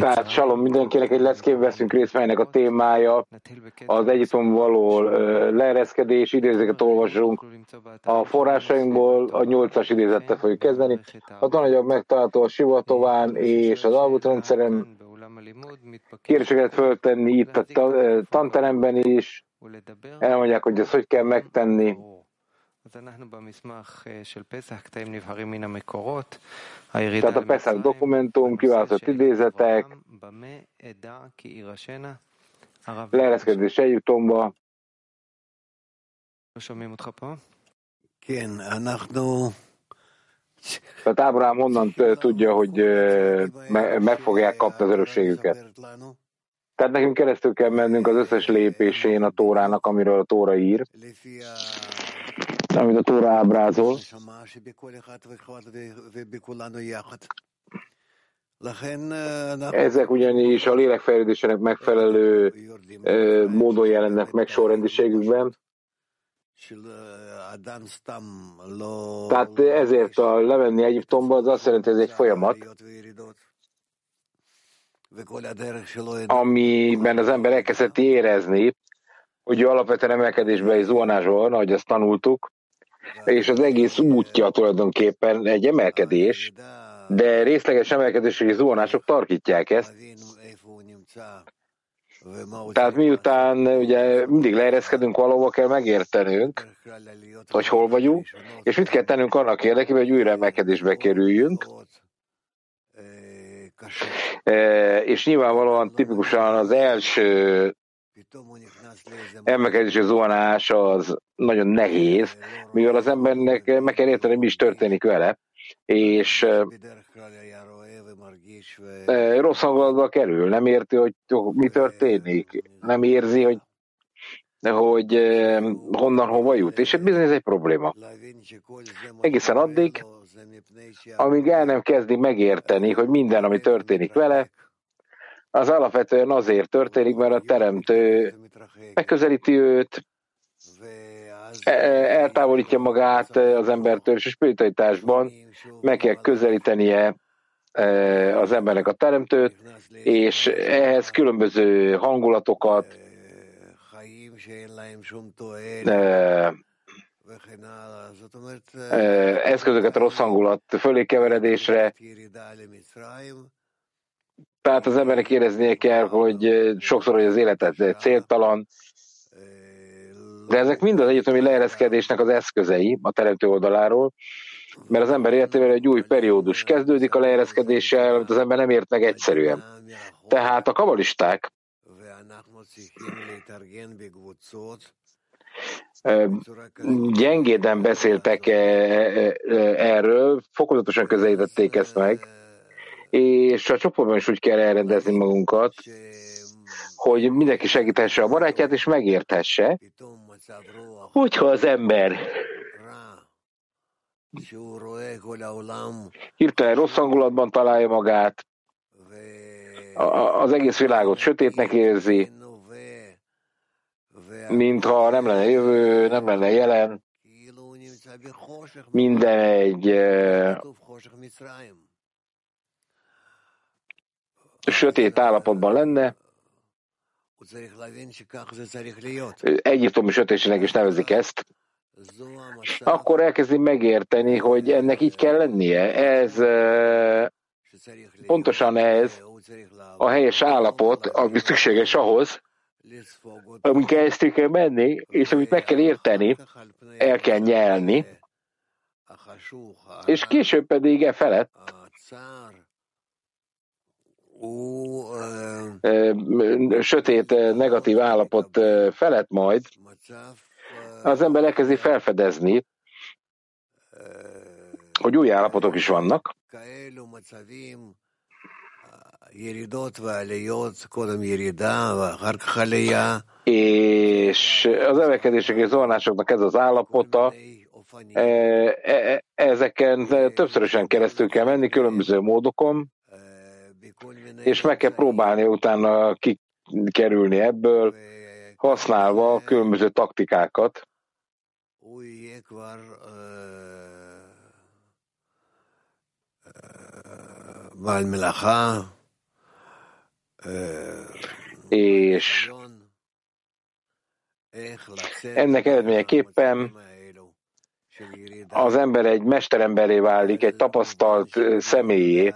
Tehát salom mindenkinek egy leckében veszünk részt, melynek a témája az Egyiptom való leereszkedés, idézeket olvasunk a forrásainkból, a nyolcas idézettel fogjuk kezdeni. A tananyag megtalálható a Sivatován és az Alvut rendszeren. Kérdéseket föltenni itt a tanteremben is. Elmondják, hogy ezt hogy kell megtenni. Tehát a Pesach dokumentum, kiválasztott idézetek, leereszkedés Egyiptomba. Tehát Ábrám honnan tudja, hogy meg fogják kapni az örökségüket. Tehát nekünk keresztül kell mennünk az összes lépésén a Tórának, amiről a Tóra ír amit a Tóra ábrázol. Ezek ugyanis a lélekfejlődésének megfelelő módon jelennek meg sorrendiségükben. Tehát ezért a levenni Egyiptomba az azt jelenti, hogy ez egy folyamat, amiben az ember elkezdheti érezni, hogy ő alapvetően emelkedésben és zuhanásban van, ahogy azt tanultuk, és az egész útja tulajdonképpen egy emelkedés, de részleges emelkedés és zuhanások tarkítják ezt. Tehát miután ugye mindig leereszkedünk valahova, kell megértenünk, hogy hol vagyunk, és mit kell tennünk annak érdekében, hogy újra emelkedésbe kerüljünk. E, és nyilvánvalóan tipikusan az első emelkedési zuhanás az nagyon nehéz, mivel az embernek meg kell érteni, mi is történik vele, és rossz hangulatba kerül, nem érti, hogy mi történik, nem érzi, hogy hogy honnan hova jut, és bizony ez egy probléma. Egészen addig, amíg el nem kezdi megérteni, hogy minden, ami történik vele, az alapvetően azért történik, mert a teremtő megközelíti őt, e, e, eltávolítja magát az embertől, és a spiritualitásban meg kell közelítenie e, az embernek a teremtőt, és ehhez különböző hangulatokat, eszközöket a rossz hangulat fölé keveredésre, tehát az embernek éreznie kell, hogy sokszor, hogy az életet céltalan, de ezek mind az egyetemi leereszkedésnek az eszközei a teremtő oldaláról, mert az ember életével egy új periódus kezdődik a leereszkedéssel, amit az ember nem ért meg egyszerűen. Tehát a kabalisták gyengéden beszéltek erről, fokozatosan közelítették ezt meg, és a csoportban is úgy kell elrendezni magunkat, hogy mindenki segíthesse a barátját, és megérthesse, hogyha az ember hirtelen rossz hangulatban találja magát, az egész világot sötétnek érzi, mintha nem lenne jövő, nem lenne jelen, minden egy sötét állapotban lenne, egyiptomi sötétségnek is nevezik ezt, akkor elkezdi megérteni, hogy ennek így kell lennie. Ez pontosan ez a helyes állapot, ami szükséges ahhoz, amin keresztül kell menni, és amit meg kell érteni, el kell nyelni, és később pedig e felett sötét, negatív állapot felett majd. Az ember elkezdi felfedezni, hogy új állapotok is vannak, és az emelkedések és zónásoknak ez az állapota, ezeken többszörösen keresztül kell menni különböző módokon, és meg kell próbálni utána kikerülni ebből, használva különböző taktikákat. és ennek eredményeképpen az ember egy mesteremberé válik, egy tapasztalt személyé,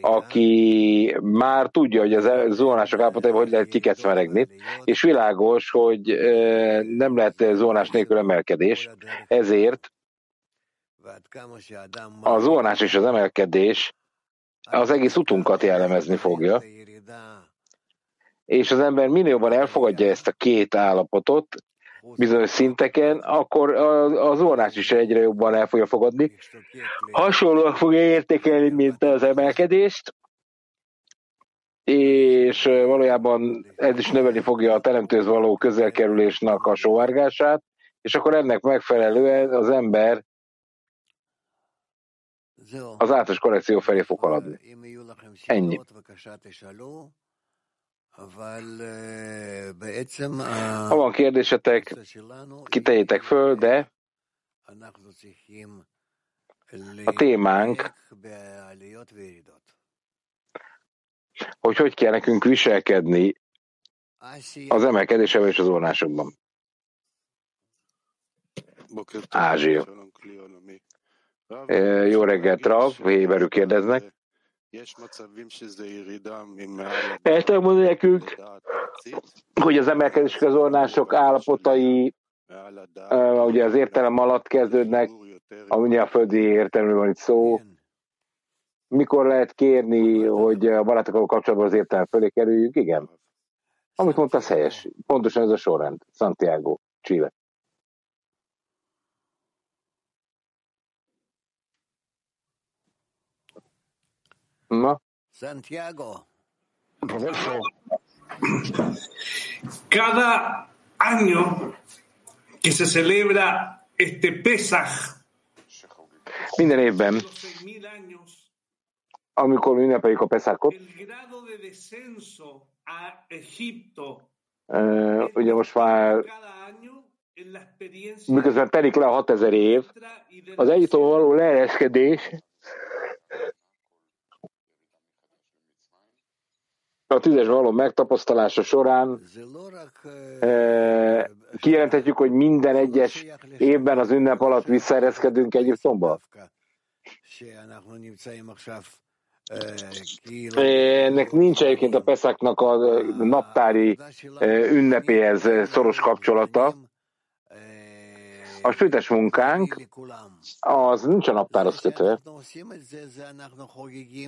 aki már tudja, hogy az zónások állapotában hogy lehet kikecmeregni, és világos, hogy nem lehet zónás nélkül emelkedés, ezért a zónás és az emelkedés az egész utunkat jellemezni fogja, és az ember minél jobban elfogadja ezt a két állapotot, bizonyos szinteken, akkor az ornás is egyre jobban el fogja fogadni. Hasonlóan fogja értékelni, mint az emelkedést, és valójában ez is növelni fogja a teremtőhöz való közelkerülésnek a sóvárgását, és akkor ennek megfelelően az ember az általános korrekció felé fog haladni. Ennyi. Ha van kérdésetek, kitejétek föl, de a témánk, hogy hogy kell nekünk viselkedni az emelkedésben és az ornásokban. Ázsia. Jó reggelt, Rav, Héberű kérdeznek. El tudom mondani nekünk, hogy az emelkedés közolnások állapotai uh, ugye az értelem alatt kezdődnek, ami a földi értelemről van itt szó. Mikor lehet kérni, hogy a barátokkal kapcsolatban az értelem fölé kerüljünk? Igen. Amit mondta, az helyes. Pontosan ez a sorrend. Santiago, Chile. No. Santiago. Cada año que se celebra este Pesach, minden évben, amikor ünnepeljük a Pesachot, uh, ugye most már miközben telik le a 6000 év, az egyitől való leereszkedés a tízes való megtapasztalása során e, kijelenthetjük, hogy minden egyes évben az ünnep alatt visszaereszkedünk Egyiptomba? Ennek nincs egyébként a Peszaknak a naptári ünnepéhez szoros kapcsolata. A sütes munkánk az nincs a naptárhoz kötve,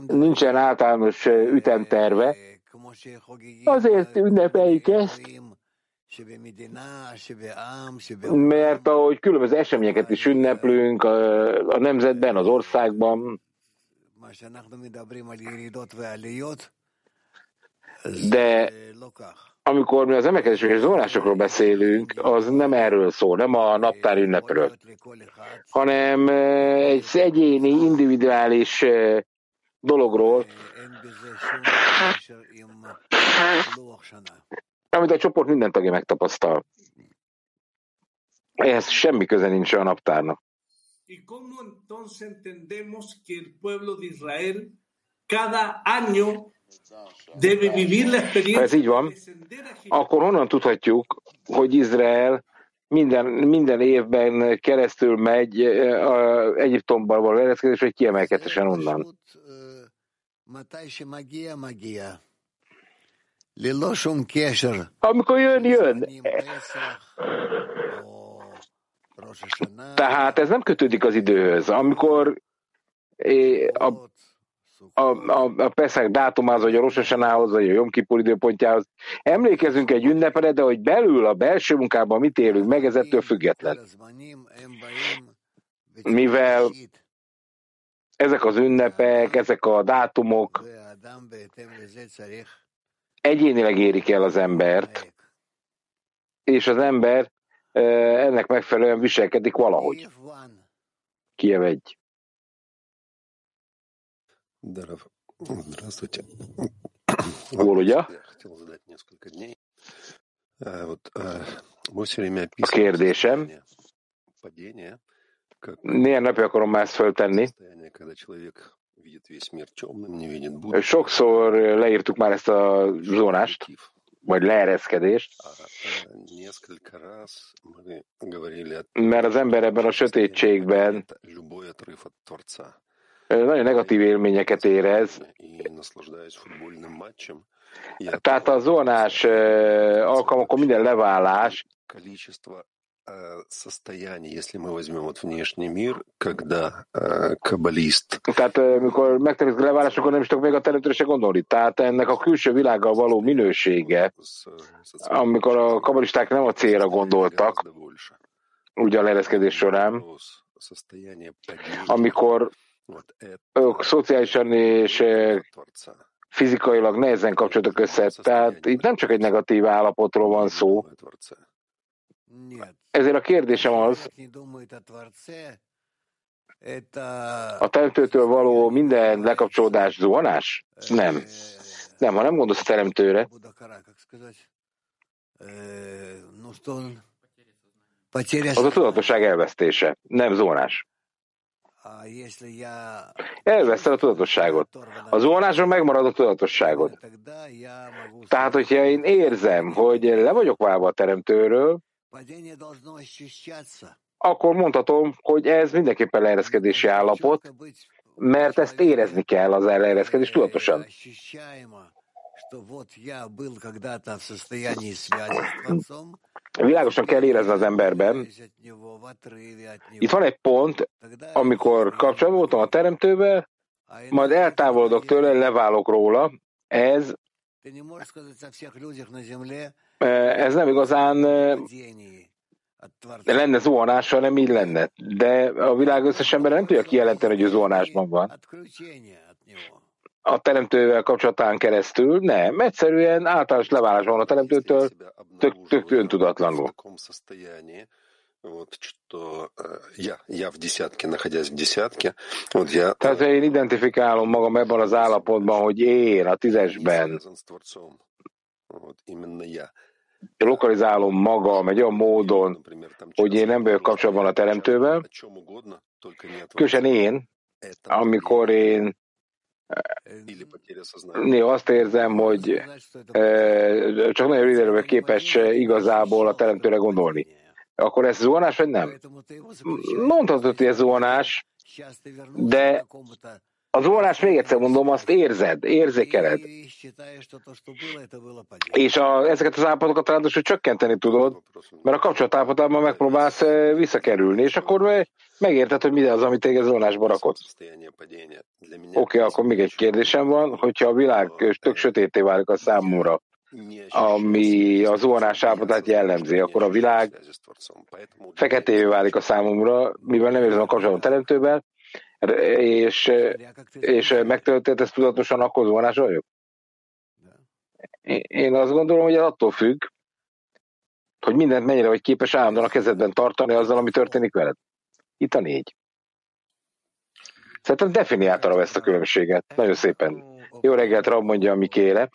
nincsen általános ütemterve, Azért ünnepeljük ezt, mert ahogy különböző eseményeket is ünneplünk a, a nemzetben, az országban, de amikor mi az emelkedések és zónásokról beszélünk, az nem erről szól, nem a naptár ünnepről, hanem egy egyéni, individuális dologról, amit a csoport minden tagja megtapasztal. Ehhez semmi köze nincs a naptárnak. ¿Y cómo entonces entendemos que el pueblo de Israel cada año debe vivir la experiencia? Ha ez így van, akkor honnan tudhatjuk, hogy Izrael minden, minden évben keresztül megy a Egyiptomban való ereszkedés, vagy kiemelkedésen onnan? Amikor jön, jön. Tehát ez nem kötődik az időhöz. Amikor a, a, a, a Peszek dátumához, vagy a Rososanához, vagy a Jom Kipur időpontjához emlékezünk egy ünnepre, de hogy belül a belső munkában mit élünk meg, ez ettől független. Mivel ezek az ünnepek, ezek a dátumok egyénileg érik el az embert, és az ember ennek megfelelően viselkedik valahogy. Kiev egy. Здравствуйте. Володя. A kérdésem, néhány napja akarom már ezt föltenni, Sokszor leírtuk már ezt a zónást, vagy leereszkedést, mert az ember ebben a sötétségben nagyon negatív élményeket érez. Tehát a zónás alkalmakon minden leválás состояние, если мы возьмем вот внешний мир, когда э, каббалист... Tehát amikor megtörténik leválás, akkor nem is tudok még a teremtőre se gondolni. Tehát ennek a külső világgal való minősége, amikor a kabalisták nem a célra gondoltak, ugye a leereszkedés során, amikor ők szociálisan és fizikailag nehezen kapcsolatok össze. Tehát itt nem csak egy negatív állapotról van szó, ezért a kérdésem az, a teremtőtől való minden lekapcsolódás zuhanás? Nem. Nem, ha nem gondolsz a teremtőre, az a tudatosság elvesztése, nem zónás. Elveszted a tudatosságot. A zónáson megmarad a tudatosságod. Tehát, hogyha én érzem, hogy le vagyok válva a teremtőről, akkor mondhatom, hogy ez mindenképpen leereszkedési állapot, mert ezt érezni kell az leereszkedés tudatosan. Világosan kell érezni az emberben. Itt van egy pont, amikor kapcsolatban voltam a teremtőbe, majd eltávolodok tőle, leválok róla. Ez ez nem igazán lenne zuhanás, hanem így lenne. De a világ összes ember nem tudja kijelenteni, hogy zuhanásban van. A teremtővel kapcsolatán keresztül nem, egyszerűen általános leválás van a teremtőtől, tök, tök öntudatlanul. Tehát én identifikálom magam ebben az állapotban, hogy én a tízesben lokalizálom magam egy olyan módon, hogy én nem vagyok kapcsolatban a teremtővel, különösen én, amikor én néha azt érzem, hogy csak nagyon vagyok képes igazából a teremtőre gondolni. Akkor ez zuhanás, vagy nem? Mondhatod, hogy ez zuhanás, de az orrás, még egyszer mondom, azt érzed, érzékeled. És a, ezeket az állapotokat ráadásul csökkenteni tudod, mert a kapcsolatállapotában megpróbálsz eh, visszakerülni, és akkor megérted, hogy mi az, amit téged zónásba rakott. Oké, okay, akkor még egy kérdésem van, hogyha a világ tök sötété válik a számomra, ami az zuhanás állapotát jellemzi, akkor a világ feketévé válik a számomra, mivel nem érzem a kapcsolatot teremtővel, és, és megtöltött ezt tudatosan, akkor zónás vagyok? Én azt gondolom, hogy ez attól függ, hogy mindent mennyire vagy képes állandóan a kezedben tartani azzal, ami történik veled. Itt a négy. Szerintem definiálta ezt a különbséget. Nagyon szépen. Jó reggelt, Rab mondja a Mikéle.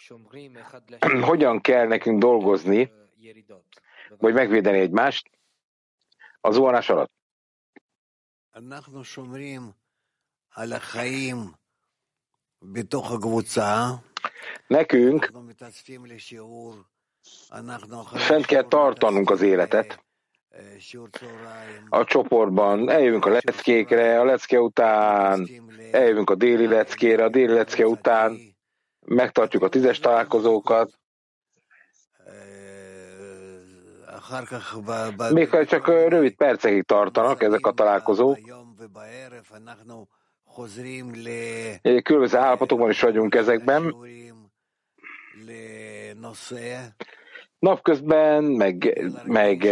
Hogyan kell nekünk dolgozni, vagy megvédeni egymást az zuhanás alatt? Nekünk fent kell tartanunk az életet a csoportban. Eljövünk a leckékre, a lecke után eljövünk a déli leckére, a déli lecke után megtartjuk a tízes találkozókat, még csak rövid percekig tartanak ezek a találkozók, Különböző állapotokban is vagyunk ezekben. Napközben, meg, meg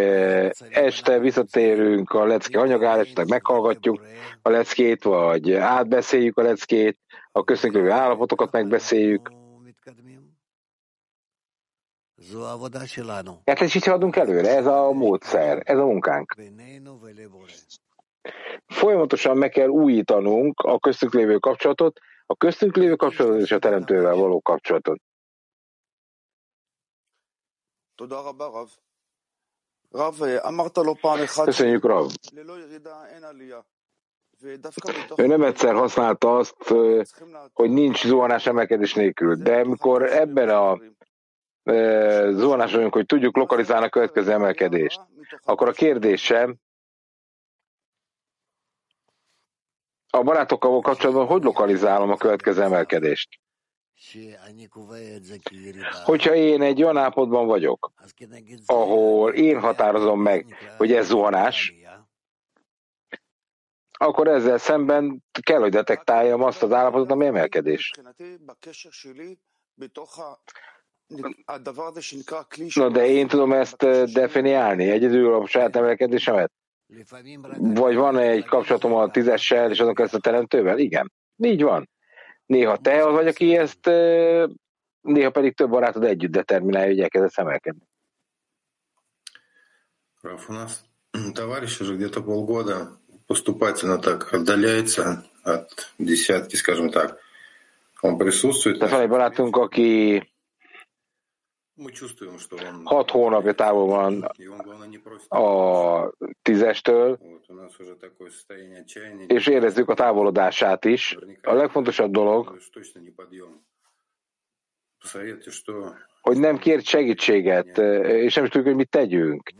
este visszatérünk a lecke anyagára, esetleg meghallgatjuk a leckét, vagy átbeszéljük a leckét, a köztünk lévő állapotokat megbeszéljük. Hát és így haladunk előre, ez a módszer, ez a munkánk. Folyamatosan meg kell újítanunk a köztünk lévő kapcsolatot, a köztünk lévő kapcsolatot és a teremtővel való kapcsolatot. Köszönjük, Rav. Ő nem egyszer használta azt, hogy nincs zuhanás emelkedés nélkül, de amikor ebben a zuhanás vagyunk, hogy tudjuk lokalizálni a következő emelkedést, akkor a kérdésem, a barátokkal kapcsolatban hogy lokalizálom a következő emelkedést? Hogyha én egy olyan állapotban vagyok, ahol én határozom meg, hogy ez zuhanás, akkor ezzel szemben kell, hogy detektáljam azt az állapotot, ami emelkedés. Na, de én tudom ezt eh, definiálni, egyedül a saját emelkedésemet? Vagy van -e egy kapcsolatom a tízessel és azok ezt a teremtővel? Igen, így van. Néha te az vagy, aki ezt, eh, néha pedig több barátod együtt determinálja, hogy elkezdesz emelkedni. Раф, у нас товарищ уже где-то полгода поступательно так отдаляется от десятки, скажем так. Он присутствует. Tehát van egy barátunk, aki hat hónapja távol van a tízestől, és érezzük a távolodását is. A legfontosabb dolog, hogy nem kért segítséget, és nem is tudjuk, hogy mit tegyünk.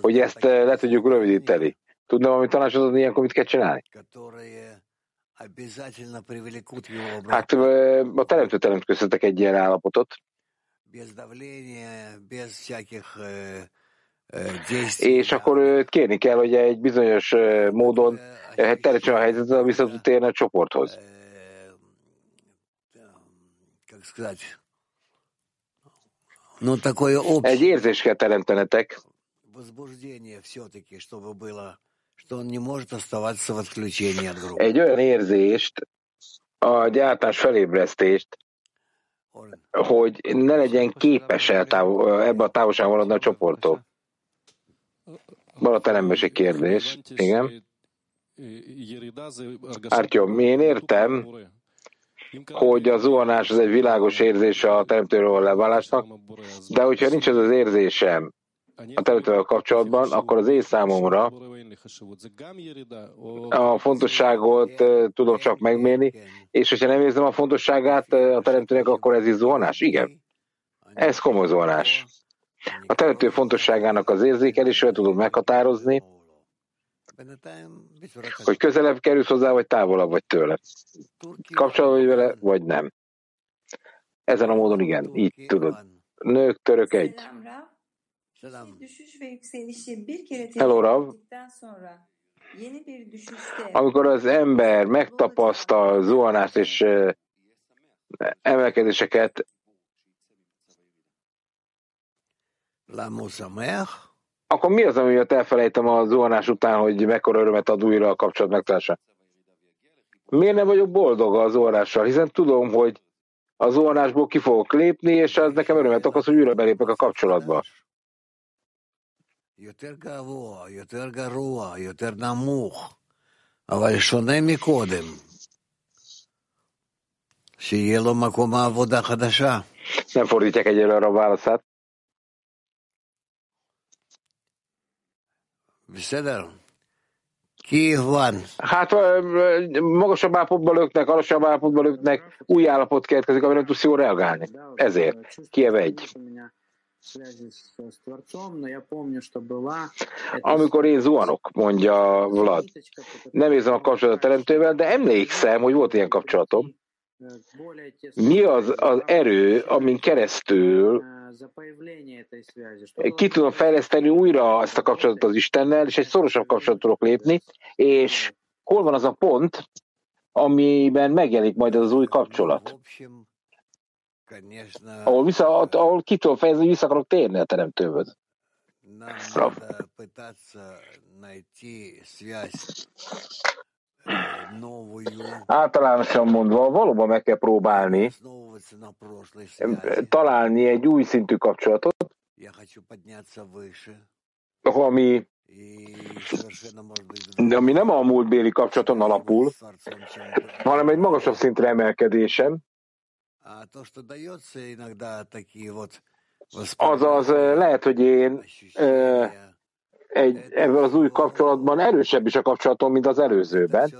Hogy ezt le tudjuk rövidíteni. Tudna valami tanácsot adni, ilyenkor mit kell csinálni? Hát a teremtő teremt köztetek egy ilyen állapotot, és akkor kérni kell, hogy egy bizonyos módon teremtsen a helyzetet, vissza tud térni a csoporthoz. Egy érzést kell teremtenetek, egy olyan érzést, a gyártás felébresztést, hogy ne legyen képes eltávol, ebbe a távolságban maradni a csoporttól. Egy kérdés. Igen. Ártyom, én értem, hogy a zuhanás az egy világos érzés a teremtőről leválásnak, de hogyha nincs ez az érzésem, a területével kapcsolatban, akkor az én számomra a fontosságot tudom csak megmérni, és hogyha nem érzem a fontosságát a teremtőnek, akkor ez is zuhanás? Igen. Ez komoly zuhanás. A teremtő fontosságának az érzékelésével tudod meghatározni, hogy közelebb kerülsz hozzá, vagy távolabb vagy tőle. Kapcsolatban vagy vele, vagy nem. Ezen a módon igen, így tudod. Nők, török egy. Bir düşüşte amikor az ember megtapasztal zuhanást és emelkedéseket, akkor mi az, ami miatt elfelejtem a zuhanás után, hogy mekkora örömet ad újra a kapcsolat megtartása? Miért nem vagyok boldog a zuhanással? Hiszen tudom, hogy a zuhanásból ki fogok lépni, és az nekem örömet okoz, hogy újra belépek a kapcsolatba. יותר גבוה, יותר גרוע, יותר נמוך, אבל שונה מקודם. שיהיה לו מקום עבודה חדשה. Nem fordítják egyelőre a válaszát. בסדר. Ki van? Hát magasabb állapotban löknek, alacsonyabb állapotban löknek, új állapot keletkezik, amire nem tudsz jól reagálni. Ezért. Kiev egy. Amikor én zuhanok, mondja Vlad, nem érzem a kapcsolatot teremtővel, de emlékszem, hogy volt ilyen kapcsolatom. Mi az az erő, amin keresztül ki tudom fejleszteni újra ezt a kapcsolatot az Istennel, és egy szorosabb kapcsolatot tudok lépni, és hol van az a pont, amiben megjelenik majd az új kapcsolat? Ahol, vissza, ahol ki tudom fejezni, hogy vissza akarok térni a teremtőhöz. Általánosan mondva, valóban meg kell próbálni. Találni egy új szintű kapcsolatot, ami, ami nem a múltbéli kapcsolaton alapul, hanem egy magasabb szintre emelkedésem, Azaz lehet, hogy én egy, ebben az új kapcsolatban erősebb is a kapcsolatom, mint az előzőben,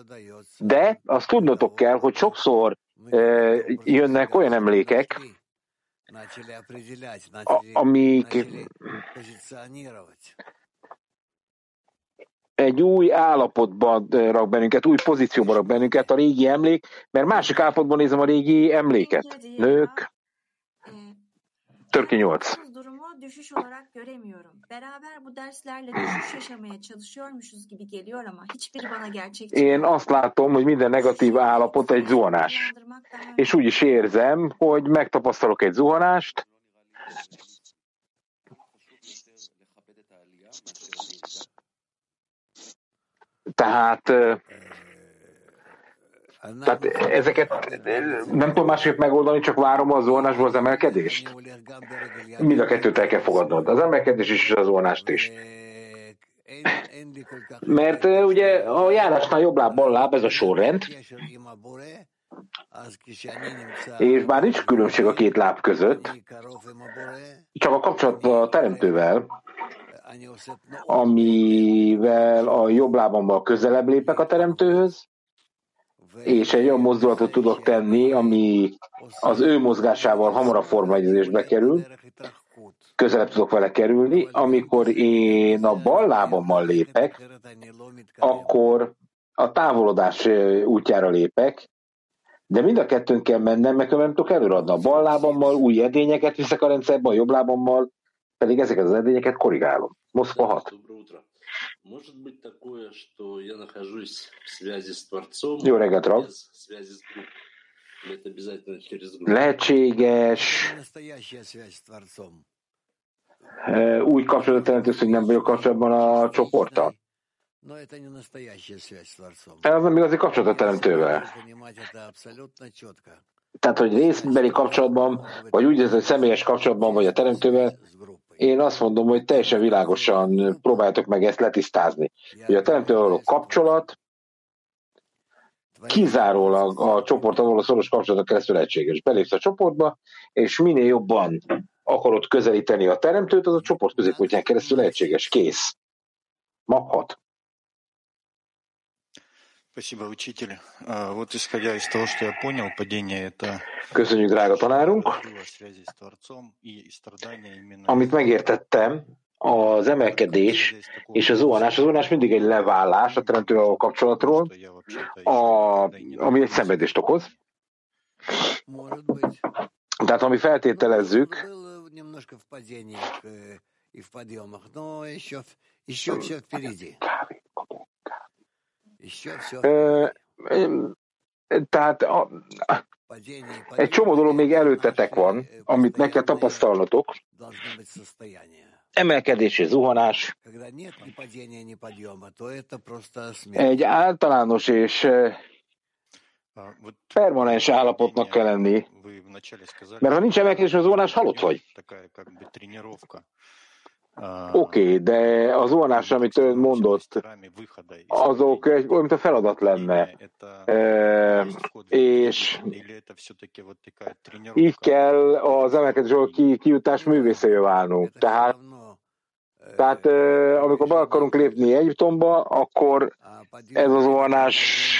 de azt tudnotok kell, hogy sokszor e, jönnek olyan emlékek, amik egy új állapotban rak bennünket, új pozícióban rak bennünket a régi emlék, mert másik állapotban nézem a régi emléket. Nők, Törki 8 düşüş olarak göremiyorum. Beraber bu derslerle düşüş yaşamaya çalışıyormuşuz gibi geliyor ama hiçbiri bana gerçekçi. Én azt látom, hogy minden negatív állapot egy zuhanás. És úgy is érzem, hogy megtapasztalok egy zuhanást, Tehát tehát ezeket nem tudom másképp megoldani, csak várom a zónásból az emelkedést. Mind a kettőt el kell fogadnod. Az emelkedés is, és az zónást is. Mert ugye a járásnál jobb láb, bal láb, ez a sorrend, és bár nincs különbség a két láb között, csak a kapcsolat a teremtővel, amivel a jobb lábammal közelebb lépek a teremtőhöz, és egy olyan mozdulatot tudok tenni, ami az ő mozgásával hamarabb formányozásba kerül, közelebb tudok vele kerülni. Amikor én a bal lábammal lépek, akkor a távolodás útjára lépek, de mind a kettőn kell mennem, mert nem tudok előadni. A bal lábammal új edényeket viszek a rendszerbe, a jobb lábammal pedig ezeket az edényeket korrigálom. Moszkva 6. Jó reggelt, Rob. Lehetséges э, úgy kapcsolatot teremtesz, hogy nem vagyok kapcsolatban a csoporttal. Ez nem igazi kapcsolatot teremtővel. Tehát, hogy részbeli kapcsolatban, vagy úgy ez, hogy személyes kapcsolatban vagy a teremtővel, én azt mondom, hogy teljesen világosan próbáljátok meg ezt letisztázni. Hogy a teremtővel való kapcsolat kizárólag a csoport, ahol a szoros kapcsolatok keresztül egységes. Belépsz a csoportba, és minél jobban akarod közelíteni a teremtőt, az a csoport középpontján keresztül egységes. Kész. Maghat. Köszönjük, drága tanárunk. Amit megértettem, az emelkedés és a zuhanás. A zuhanás mindig egy leválás a teremtővel kapcsolatról, a, ami egy szenvedést okoz. Tehát, ami feltételezzük, tehát a, egy csomó dolog még előttetek van, amit meg kell tapasztalnotok. Emelkedés és zuhanás. Egy általános és permanens állapotnak kell lenni. Mert ha nincs emelkedés, az zuhanás halott vagy. Oké, okay, de az zuhanás, amit ön mondott, azok egy, olyan, mint a feladat lenne. E, és így kell az emelkedésről ki, kijutás művészével válnunk. Tehát, tehát amikor be akarunk lépni Egyiptomba, akkor ez az zuhanás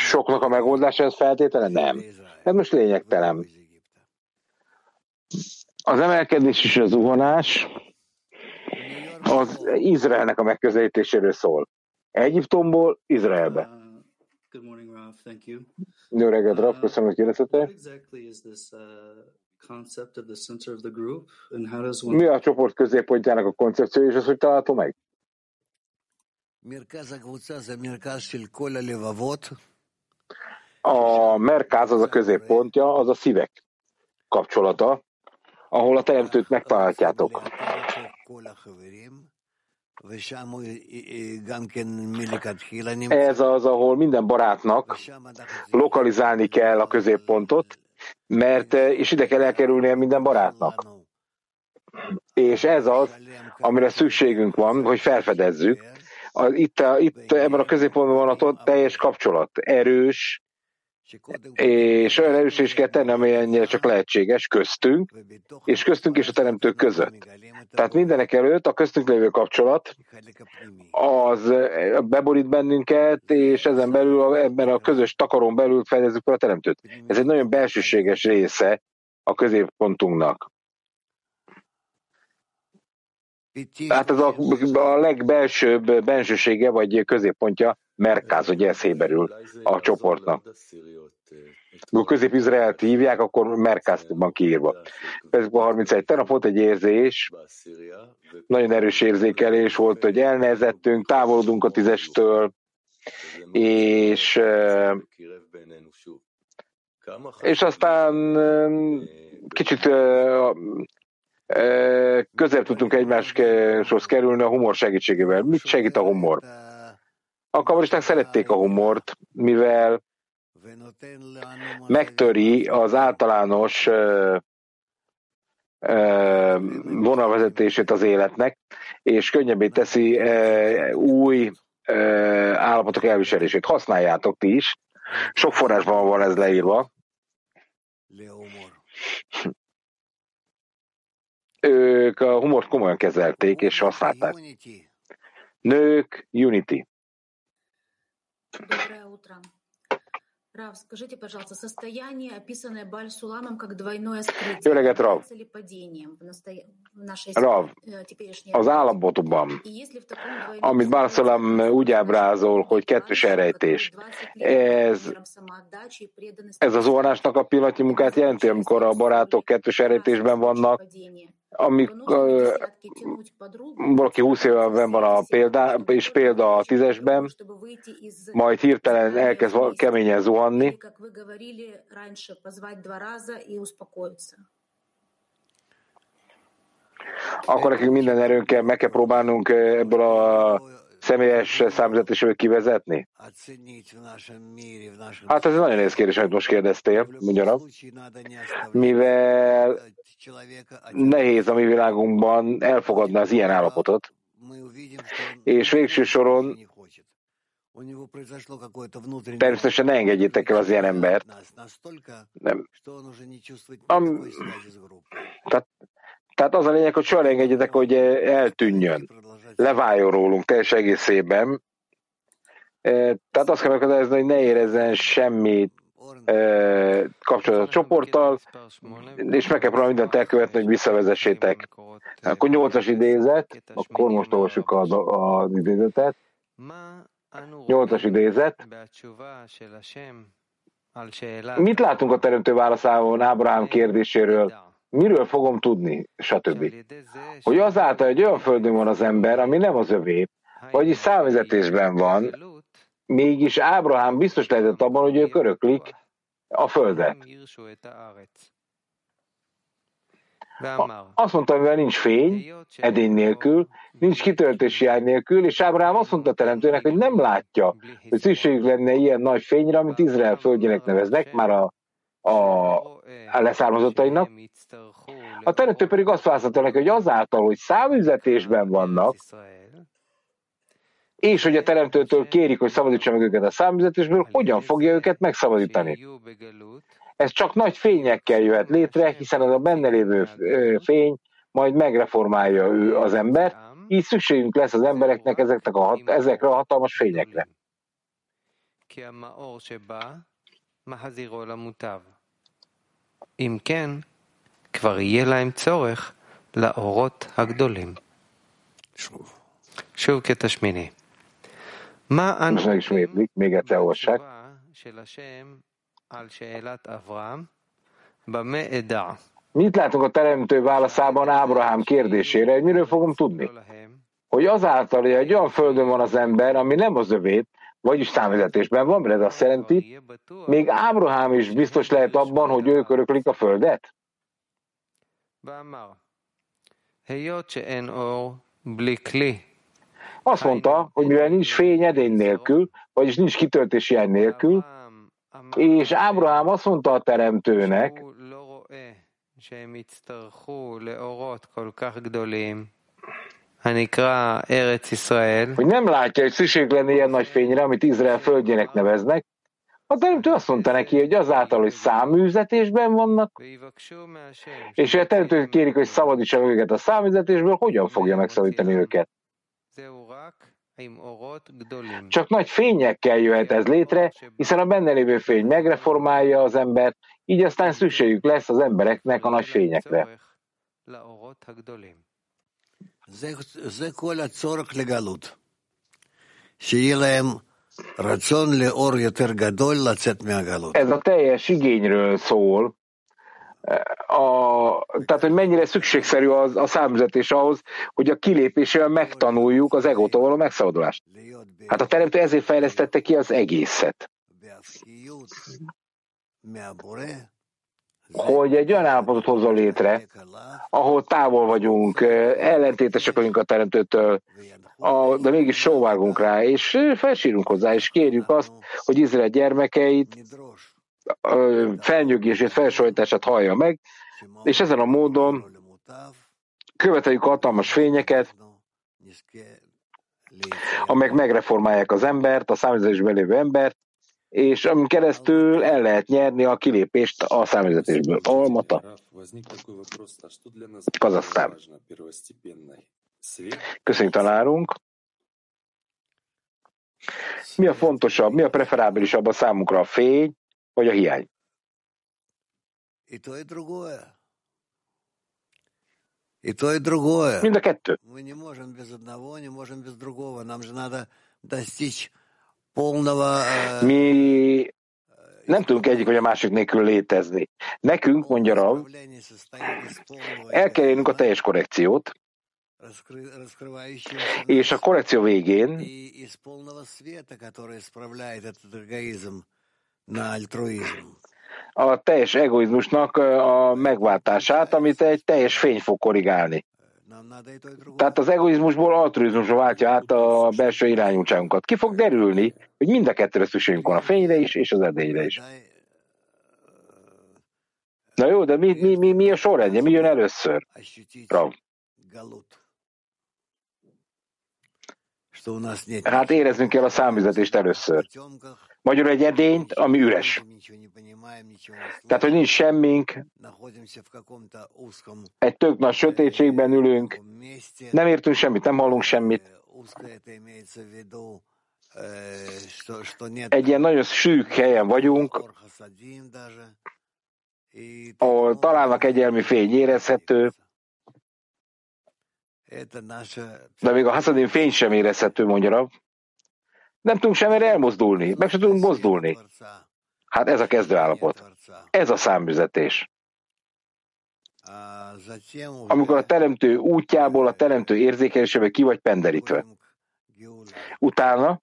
soknak a megoldása, ez feltétele? Nem. Ez most lényegtelen. Az emelkedés és a zuhanás, az Izraelnek a megközelítéséről szól. Egyiptomból Izraelbe. Good morning, Ralph. Thank you. Jó reggelt, Ralph. Köszönöm, hogy kérdeztetek. Mi a csoport középpontjának a koncepció, és az hogy található meg? A merkáz az a középpontja, az a szívek kapcsolata, ahol a teremtőt megtalálhatjátok. Ez az, ahol minden barátnak lokalizálni kell a középpontot, mert és ide kell elkerülnie minden barátnak. És ez az, amire szükségünk van, hogy felfedezzük. Itt, itt ebben a középpontban van a teljes kapcsolat. Erős, és olyan erős is kell tenni, amelyennyire csak lehetséges köztünk, és köztünk és a teremtők között. Tehát mindenek előtt a köztünk lévő kapcsolat az beborít bennünket, és ezen belül, ebben a közös takaron belül fedezzük fel a teremtőt. Ez egy nagyon belsőséges része a középpontunknak. Hát ez a, a legbelsőbb bensősége, vagy középpontja, Merkáz, ugye ez héberül a csoportnak. Ha közép-izraelt hívják, akkor Merkázban kiírva. Ez a 31. Tegnap volt egy érzés, nagyon erős érzékelés volt, hogy elnehezettünk, távolodunk a tízestől, és és aztán kicsit közel tudtunk egymáshoz kerülni a humor segítségével. Mit segít a humor? A kamaristák szerették a humort, mivel megtöri az általános vonalvezetését az életnek, és könnyebbé teszi új állapotok elviselését. Használjátok ti is. Sok forrásban van ez leírva. Ők a humort komolyan kezelték és használták. Nők, Unity. Доброе утро. Рав, скажите, пожалуйста, состояние, описанное Баль Суламом как двойное скрытие, Jó reggelt, Rav. ли падением в, насто... в нашей Rav, az állapotban, amit Barcelam úgy ábrázol, hogy kettős elrejtés, ez, ez az orrásnak a pillanatnyi munkát jelenti, amikor a barátok kettős elrejtésben vannak, amikor valaki 20 évben van a példa, és példa a tízesben, majd hirtelen elkezd keményen zuhanni, akkor nekünk minden erőnkkel meg kell próbálnunk ebből a személyes számüzetésből kivezetni? Hát ez egy nagyon nehéz kérdés, amit most kérdeztél, mondja Mivel nehéz a mi világunkban elfogadni az ilyen állapotot, és végső soron Természetesen ne engedjétek el az ilyen embert. Nem. Am, tehát, tehát az a lényeg, hogy soha engedjétek, hogy eltűnjön leváljon rólunk teljes egészében. Tehát azt kell megkapni, hogy ne érezzen semmit kapcsolatot a csoporttal, és meg kell próbálni mindent elkövetni, hogy visszavezessétek. Akkor nyolcas idézet, akkor most olvassuk az, az idézetet. Nyolcas idézet. Mit látunk a teremtő válaszában Ábrahám kérdéséről? Miről fogom tudni, stb. Hogy azáltal, hogy olyan földön van az ember, ami nem az övé, vagyis számvezetésben van, mégis Ábrahám biztos lehetett abban, hogy ők öröklik a földet. Azt mondta, mivel nincs fény, edény nélkül, nincs kitöltési ágy nélkül, és Ábrahám azt mondta teremtőnek, hogy nem látja, hogy szükségük lenne ilyen nagy fényre, amit Izrael földjének neveznek, már a, a, a leszármazottainak, a teremtő pedig azt választotta neki, hogy azáltal, hogy számüzetésben vannak, és hogy a teremtőtől kérik, hogy szabadítsa meg őket a számüzetésből, hogyan fogja őket megszabadítani. Ez csak nagy fényekkel jöhet létre, hiszen az a benne lévő fény majd megreformálja ő az embert, így szükségünk lesz az embereknek ezeknek a hat, ezekre a hatalmas fényekre. Imken, כבר יהיה להם צורך לאורות הגדולים. שוב. שוב קטע שמיני. מה אנו של השם על שאלת אברהם? במה אדע? Mit látunk a teremtő válaszában Ábrahám kérdésére, hogy miről fogom tudni? Hogy azáltal, hogy egy olyan földön van az ember, ami nem az övét, vagyis számvezetésben van, mert ez azt jelenti, még Ábrahám is biztos lehet abban, hogy ők öröklik a földet? Azt mondta, hogy mivel nincs fény edény nélkül, vagyis nincs kitöltési ágy nélkül, és Ábrahám azt mondta a teremtőnek, hogy nem látja, hogy szükség lenne ilyen nagy fényre, amit Izrael földjének neveznek, A teremtő azt mondta neki, hogy azáltal, hogy száműzetésben vannak, és a teremtő kérik, hogy szabadítsa őket a száműzetésből, hogyan fogja megszabadítani őket? Csak nagy fényekkel jöhet ez létre, hiszen a benne lévő fény megreformálja az embert, így aztán szükségük lesz az embereknek a nagy fényekre. זה כל הצורך לגלות. שיהיה להם ez a teljes igényről szól, a, tehát, hogy mennyire szükségszerű az, a számüzetés ahhoz, hogy a kilépésével megtanuljuk az egótól való megszabadulást. Hát a teremtő ezért fejlesztette ki az egészet. Hogy egy olyan állapotot hozzon létre, ahol távol vagyunk, ellentétesek vagyunk a teremtőtől, a, de mégis sóvárgunk rá, és felsírunk hozzá, és kérjük azt, hogy Izrael gyermekeit felnyögését, felsajtását hallja meg, és ezen a módon követeljük a hatalmas fényeket, amelyek megreformálják az embert, a számításban lévő embert, és amin keresztül el lehet nyerni a kilépést a számvezetésből. Almata. Kazasztán. Köszönjük, tanárunk. Mi a fontosabb, mi a preferábilisabb a számunkra, a fény vagy a hiány? Mind a kettő. Mi nem tudunk egyik vagy a másik nélkül létezni. Nekünk, mondja Rav, el kell érnünk a teljes korrekciót, és a korrekció végén a teljes egoizmusnak a megváltását, amit egy teljes fény fog korrigálni. Tehát az egoizmusból altruizmusra váltja át a belső irányultságunkat. Ki fog derülni, hogy mind a kettőre szükségünk van, a fényre is, és az edényre is. Na jó, de mi, mi, mi, mi a sorrendje? Mi jön először? Rav. Hát éreznünk kell a számüzetést először. Magyarul egy edényt, ami üres. Tehát, hogy nincs semmink, egy tök nagy sötétségben ülünk, nem értünk semmit, nem hallunk semmit. Egy ilyen nagyon szűk helyen vagyunk, ahol találnak egyelmi fény érezhető, de még a haszadim fény sem érezhető, mondja Rav. Nem tudunk sem erre elmozdulni, meg sem tudunk mozdulni. Hát ez a kezdőállapot. Ez a számüzetés. Amikor a teremtő útjából, a teremtő érzékelésébe ki vagy penderítve. Utána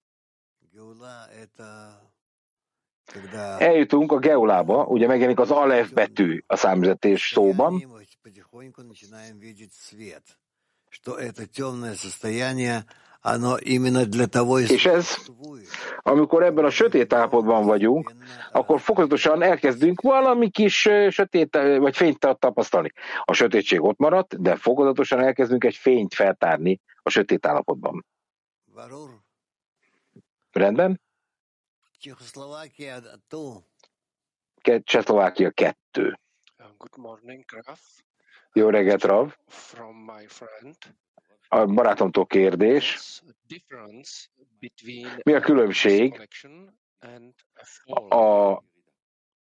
eljutunk a geulába, ugye megjelenik az alef betű a számüzetés szóban, és ez, amikor ebben a sötét állapotban vagyunk, akkor fokozatosan elkezdünk valami kis sötét vagy fényt tapasztalni. A sötétség ott maradt, de fokozatosan elkezdünk egy fényt feltárni a sötét állapotban. Rendben? Csehszlovákia 2. Good morning, Graf. Jó reggelt, Rav. A barátomtól kérdés. Mi a különbség a,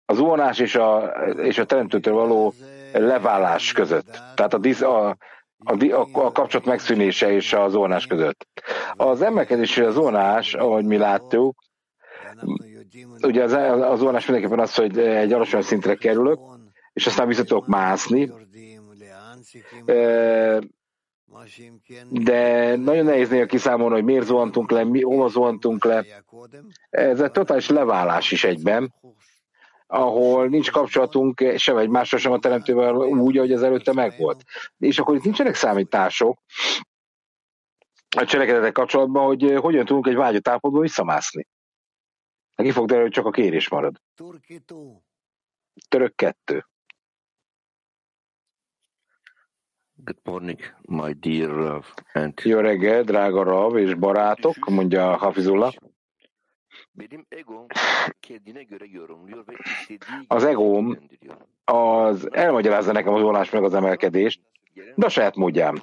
az zuhanás és a, és a teremtőtől való leválás között? Tehát a, a, a, a kapcsolat megszűnése és a zónás között. Az emelkedés és a zónás, ahogy mi láttuk, ugye az, a zónás mindenképpen az, hogy egy alacsony szintre kerülök, és aztán vissza tudok mászni, de nagyon nehéz néha kiszámolni, hogy miért zuhantunk le, mi, hova zuhantunk le. Ez egy totális leválás is egyben, ahol nincs kapcsolatunk sem egymásra, sem a teremtővel úgy, ahogy az előtte megvolt. És akkor itt nincsenek számítások a cselekedetek kapcsolatban, hogy hogyan tudunk egy vágyott állapotból visszamászni. Ki fog derülni, hogy csak a kérés marad. Török kettő. Good morning, my dear Rav. And... Jó reggel, drága Rav és barátok, mondja Hafizullah. Az egóm az elmagyarázza nekem az olás meg az emelkedést, de a saját módján.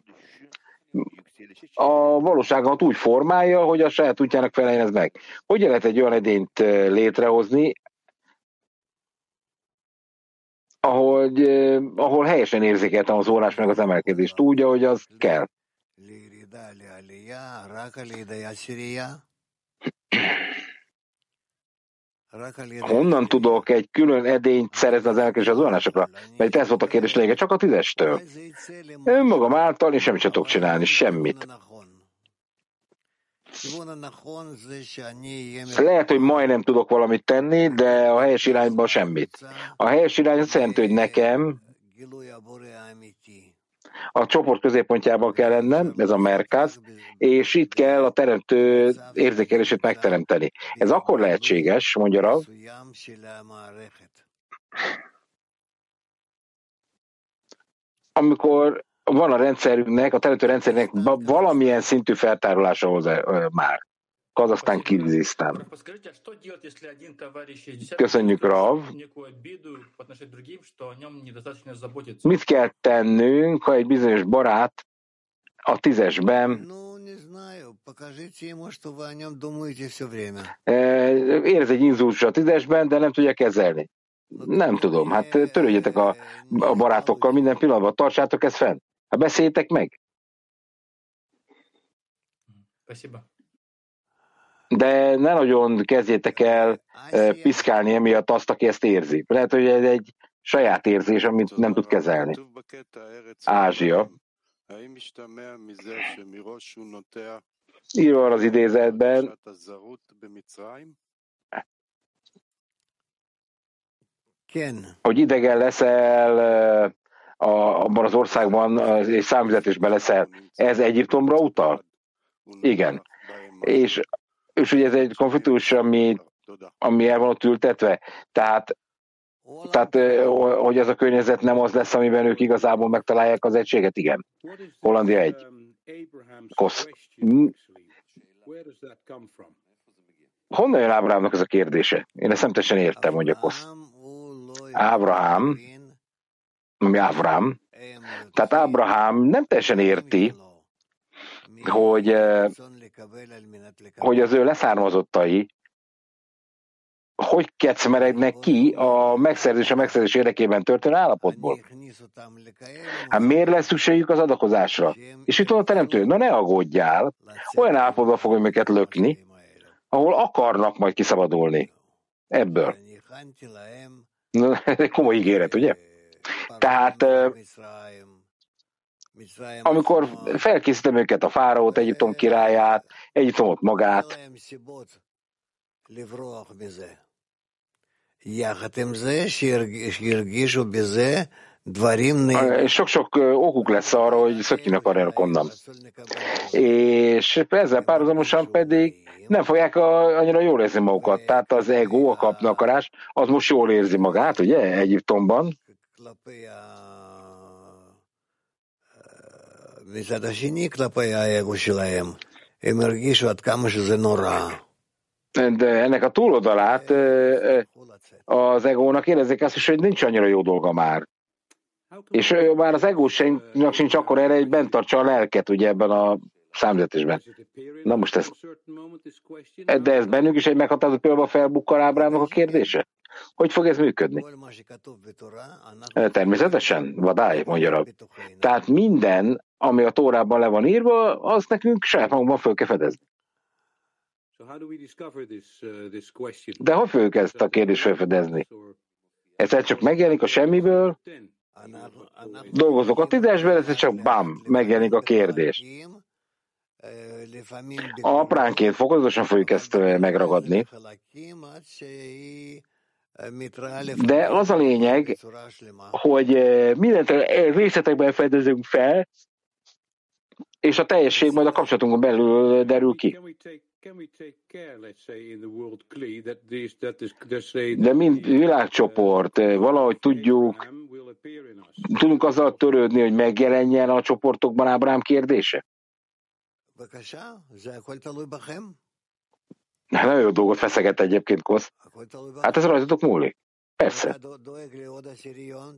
A valóságot úgy formálja, hogy a saját útjának feleljen ez meg. Hogy lehet egy olyan edényt létrehozni, ahogy, ahol helyesen érzékeltem az órás meg az emelkedést, úgy, ahogy az kell. Honnan tudok egy külön edényt szerezni az emelkedés az órásokra? Mert ez volt a kérdés lényege, csak a tízestől. Önmagam által én semmit sem tudok csinálni, semmit. Lehet, hogy majdnem tudok valamit tenni, de a helyes irányban semmit. A helyes irány azt jelenti, hogy nekem a csoport középpontjában kell lennem, ez a merkáz, és itt kell a teremtő érzékelését megteremteni. Ez akkor lehetséges, mondja Rav, amikor van a rendszerünknek, a teremtő rendszernek valamilyen szintű feltárolása hozzá már. Kazasztán, Kirgizisztán. Köszönjük, Rav. Mit kell tennünk, ha egy bizonyos barát a tízesben érez egy inzultus a tízesben, de nem tudja kezelni. Nem tudom, hát törődjetek a, a barátokkal minden pillanatban, tartsátok ezt fenn. Hát beszéljétek meg. De ne nagyon kezdjétek el piszkálni emiatt azt, aki ezt érzi. Lehet, hogy ez egy saját érzés, amit nem tud kezelni. Ázsia. Írva az idézetben, hogy idegen leszel a, abban az országban és számüzetésben leszel. Ez Egyiptomra utal? Igen. És, és ugye ez egy konfliktus, ami, ami el van ott ültetve. Tehát, tehát, hogy ez a környezet nem az lesz, amiben ők igazából megtalálják az egységet? Igen. Hollandia egy. Kosz. Honnan jön Ábrahámnak ez a kérdése? Én ezt nem teljesen értem, mondja Kosz. Ábrahám ami Ábrahám. Tehát Ábrahám nem teljesen érti, hogy, eh, hogy az ő leszármazottai hogy kecmeregnek ki a megszerzés a megszerzés érdekében történő állapotból. Hát miért lesz szükségük az adakozásra? És itt van a teremtő, na ne aggódjál, olyan állapotban fogom őket lökni, ahol akarnak majd kiszabadulni. Ebből. Na, ez egy komoly ígéret, ugye? Tehát amikor felkészítem őket a fáraót, Egyiptom királyát, Egyiptomot magát, sok-sok okuk lesz arra, hogy szökjön akarjanak onnan. És ezzel párhuzamosan pedig nem fogják annyira jól érzni magukat. Tehát az ego, a kapni akarás, az most jól érzi magát, ugye, Egyiptomban. מצד השני כלפי האגו שלהם. הם הרגישו עד כמה שזה נורא. De ennek a túloldalát az egónak érezzék azt is, hogy nincs annyira jó dolga már. És már az egósnak sincs akkor erre, hogy bent tartsa a lelket ugye ebben a számzetésben. Na most ez. De ez bennünk is egy meghatározó pillanatban felbukkal Ábrámnak a kérdése? Hogy fog ez működni? Természetesen, vadály, mondja Rab. Tehát minden, ami a Tórában le van írva, az nekünk saját magunkban föl kell fedezni. De hogy fogjuk ezt a kérdést felfedezni? Ez csak megjelenik a semmiből, dolgozok a tízesben, ez csak bám, megjelenik a kérdés. Apránként fokozatosan fogjuk ezt megragadni. De az a lényeg, hogy mindent részletekben fedezünk fel, és a teljesség majd a kapcsolatunkon belül derül ki. De mint világcsoport, valahogy tudjuk, tudunk azzal törődni, hogy megjelenjen a csoportokban Ábrám kérdése? Nagyon jó dolgot feszeget egyébként Kosz. Hát ez rajtatok múlik. Persze.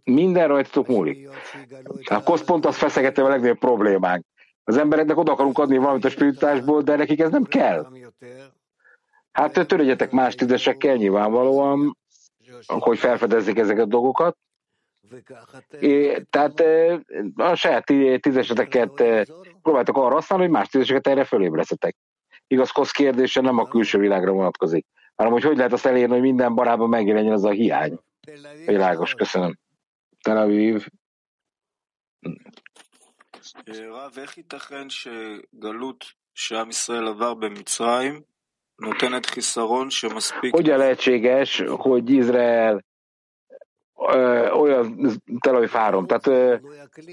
Minden rajtatok múlik. A Kosz pont azt feszegette a legnagyobb problémánk. Az embereknek oda akarunk adni valamit a spiritásból, de nekik ez nem kell. Hát törődjetek más tízesekkel nyilvánvalóan, hogy felfedezzék ezeket a dolgokat. É, tehát a saját tízeseteket próbáltak arra használni, hogy más tízeseket erre fölébresztetek. Igaz, Kosz kérdése nem a külső világra vonatkozik, hanem hogy hogy lehet azt elérni, hogy minden barában megjelenjen az a hiány. Világos, köszönöm. Tel Aviv. רב, איך ייתכן שגלות שעם ישראל עבר במצרים נותנת חיסרון שמספיק... Hogyan lehetséges, hogy Izrael olyan Tel fárom, tehát ö,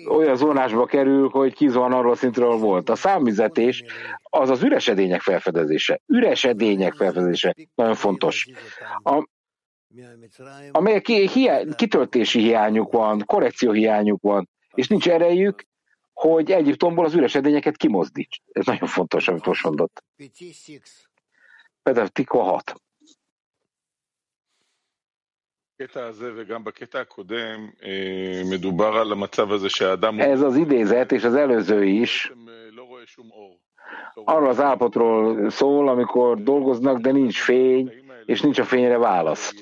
olyan zónásba kerül, hogy kizuhan arról szintről volt. A számüzetés az az üresedények felfedezése. Üresedények felfedezése. Nagyon fontos. A, amelyek hiá, kitöltési hiányuk van, korrekció hiányuk van, és nincs erejük, hogy Egyiptomból az üresedényeket kimozdíts. Ez nagyon fontos, amit most mondott. Például Tikva 6. Ez az idézet és az előző is. arról az állapotról szól, amikor dolgoznak, de nincs fény, és nincs a fényre válasz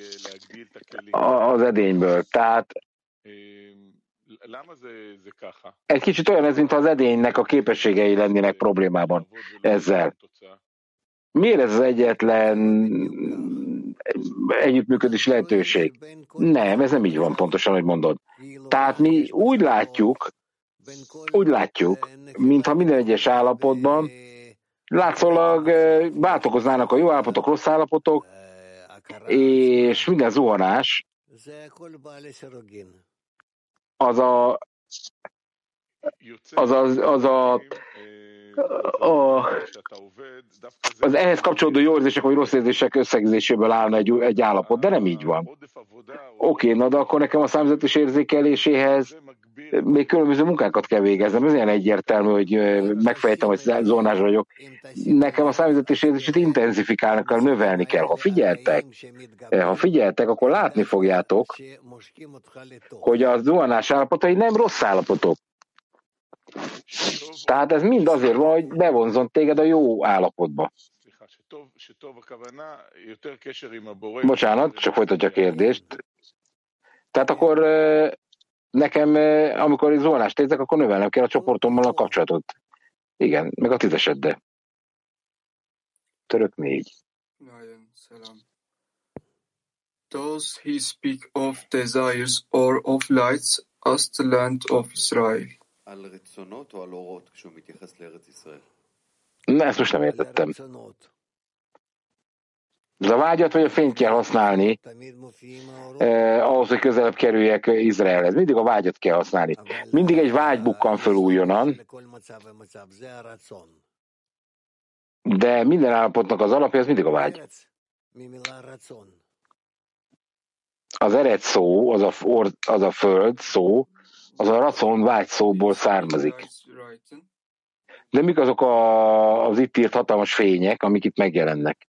az edényből. Tehát egy kicsit olyan ez, mintha az edénynek a képességei lennének problémában ezzel. Miért ez az egyetlen együttműködés lehetőség? Nem, ez nem így van pontosan, hogy mondod. Tehát mi úgy látjuk, úgy látjuk, mintha minden egyes állapotban látszólag váltokoznának a jó állapotok, rossz állapotok, és minden zuhanás az a az, az, az a, a, az ehhez kapcsolódó jó érzések vagy rossz érzések összegzéséből állna egy, egy állapot, de nem így van. Oké, na de akkor nekem a számzetes érzékeléséhez még különböző munkákat kell végeznem. Ez ilyen egyértelmű, hogy megfejtem, hogy zónás vagyok. Nekem a számvezetés érzését intenzifikálni kell, növelni kell. Ha figyeltek, ha figyeltek, akkor látni fogjátok, hogy a zuhanás állapotai nem rossz állapotok. Tehát ez mind azért van, hogy bevonzon téged a jó állapotba. Bocsánat, csak folytatja a kérdést. Tehát akkor nekem, amikor zuhanást érzek, akkor növelnem kell a csoportommal a kapcsolatot. Igen, meg a tízeseddel. Török négy. Does he speak of desires or of lights as the land of Israel? Na, ezt most nem értettem. Ez a vágyat vagy a fényt kell használni eh, ahhoz, hogy közelebb kerüljek Izraelhez. Mindig a vágyat kell használni. Mindig egy vágy bukkan föl újonnan, de minden állapotnak az alapja az mindig a vágy. Az ered szó, az a, az a föld szó, az a racon vágy szóból származik. De mik azok a, az itt írt hatalmas fények, amik itt megjelennek?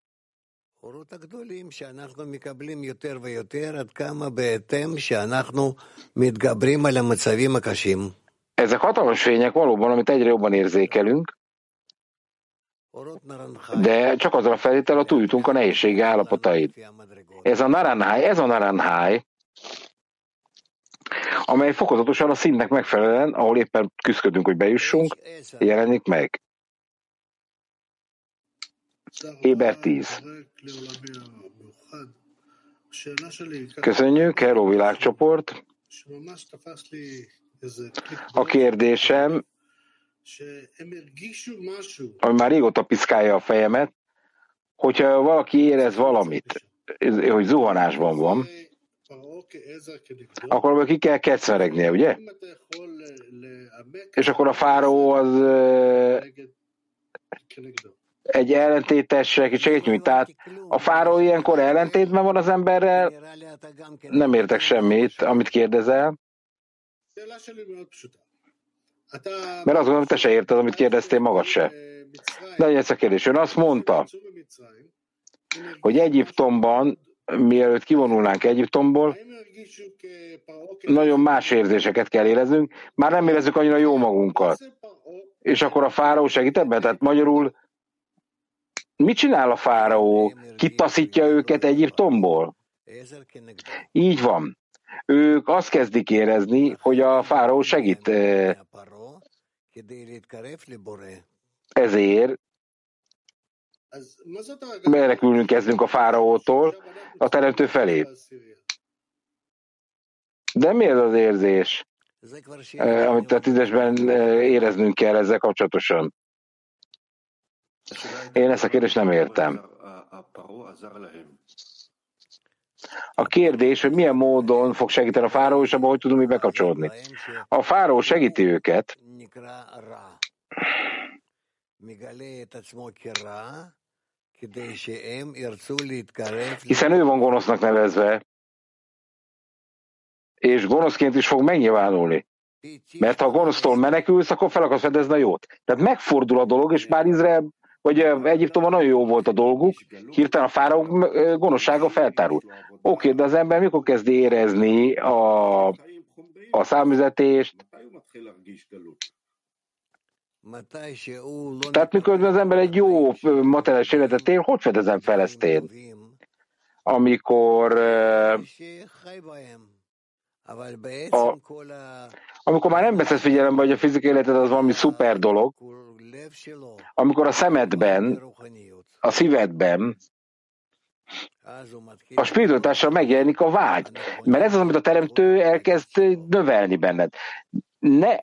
Ezek hatalmas fények valóban, amit egyre jobban érzékelünk, de csak azzal a feltétel, a túljutunk a nehézsége állapotait. Ez a naranháj, ez a naranháj, amely fokozatosan a színnek megfelelően, ahol éppen küzdködünk, hogy bejussunk, jelenik meg. Éber 10. Köszönjük, Hello világcsoport. A kérdésem, ami már régóta piszkálja a fejemet, hogyha valaki érez valamit, hogy zuhanásban van, akkor ki kell kecmeregnie, ugye? És akkor a fáró az egy ellentétes segítségnyújt. Tehát a fáró ilyenkor ellentétben van az emberrel, nem értek semmit, amit kérdezel. Mert azt gondolom, hogy te se érted, amit kérdeztél magad se. De egy egyszer kérdés. Ön azt mondta, hogy Egyiptomban, mielőtt kivonulnánk Egyiptomból, nagyon más érzéseket kell éreznünk, már nem érezzük annyira jó magunkat. És akkor a fáraó segít ebben? Tehát magyarul mit csinál a fáraó? Kitaszítja őket Egyiptomból? Így van. Ők azt kezdik érezni, hogy a fáraó segít. Ezért menekülnünk kezdünk a fáraótól a teremtő felé. De mi ez az érzés, amit a tízesben éreznünk kell ezzel kapcsolatosan? Én ezt a kérdést nem értem. A kérdés, hogy milyen módon fog segíteni a fáraó, és abban hogy tudunk mi bekapcsolódni. A fáraó segíti őket, hiszen ő van gonosznak nevezve, és gonoszként is fog megnyilvánulni. Mert ha a gonosztól menekülsz, akkor fel akarsz fedezni a jót. Tehát megfordul a dolog, és bár Izrael vagy Egyiptomban nagyon jó volt a dolguk, hirtelen a fáraók gonoszsága feltárul. Oké, de az ember mikor kezd érezni a, a számüzetést? Tehát mikor az ember egy jó materiális életet él, hogy fedezem fel ezt én? Amikor a, amikor már nem veszed figyelembe, hogy a fizikai életed az valami szuper dolog, amikor a szemedben, a szívedben, a spiritualitással megjelenik a vágy. Mert ez az, amit a teremtő elkezd növelni benned. Ne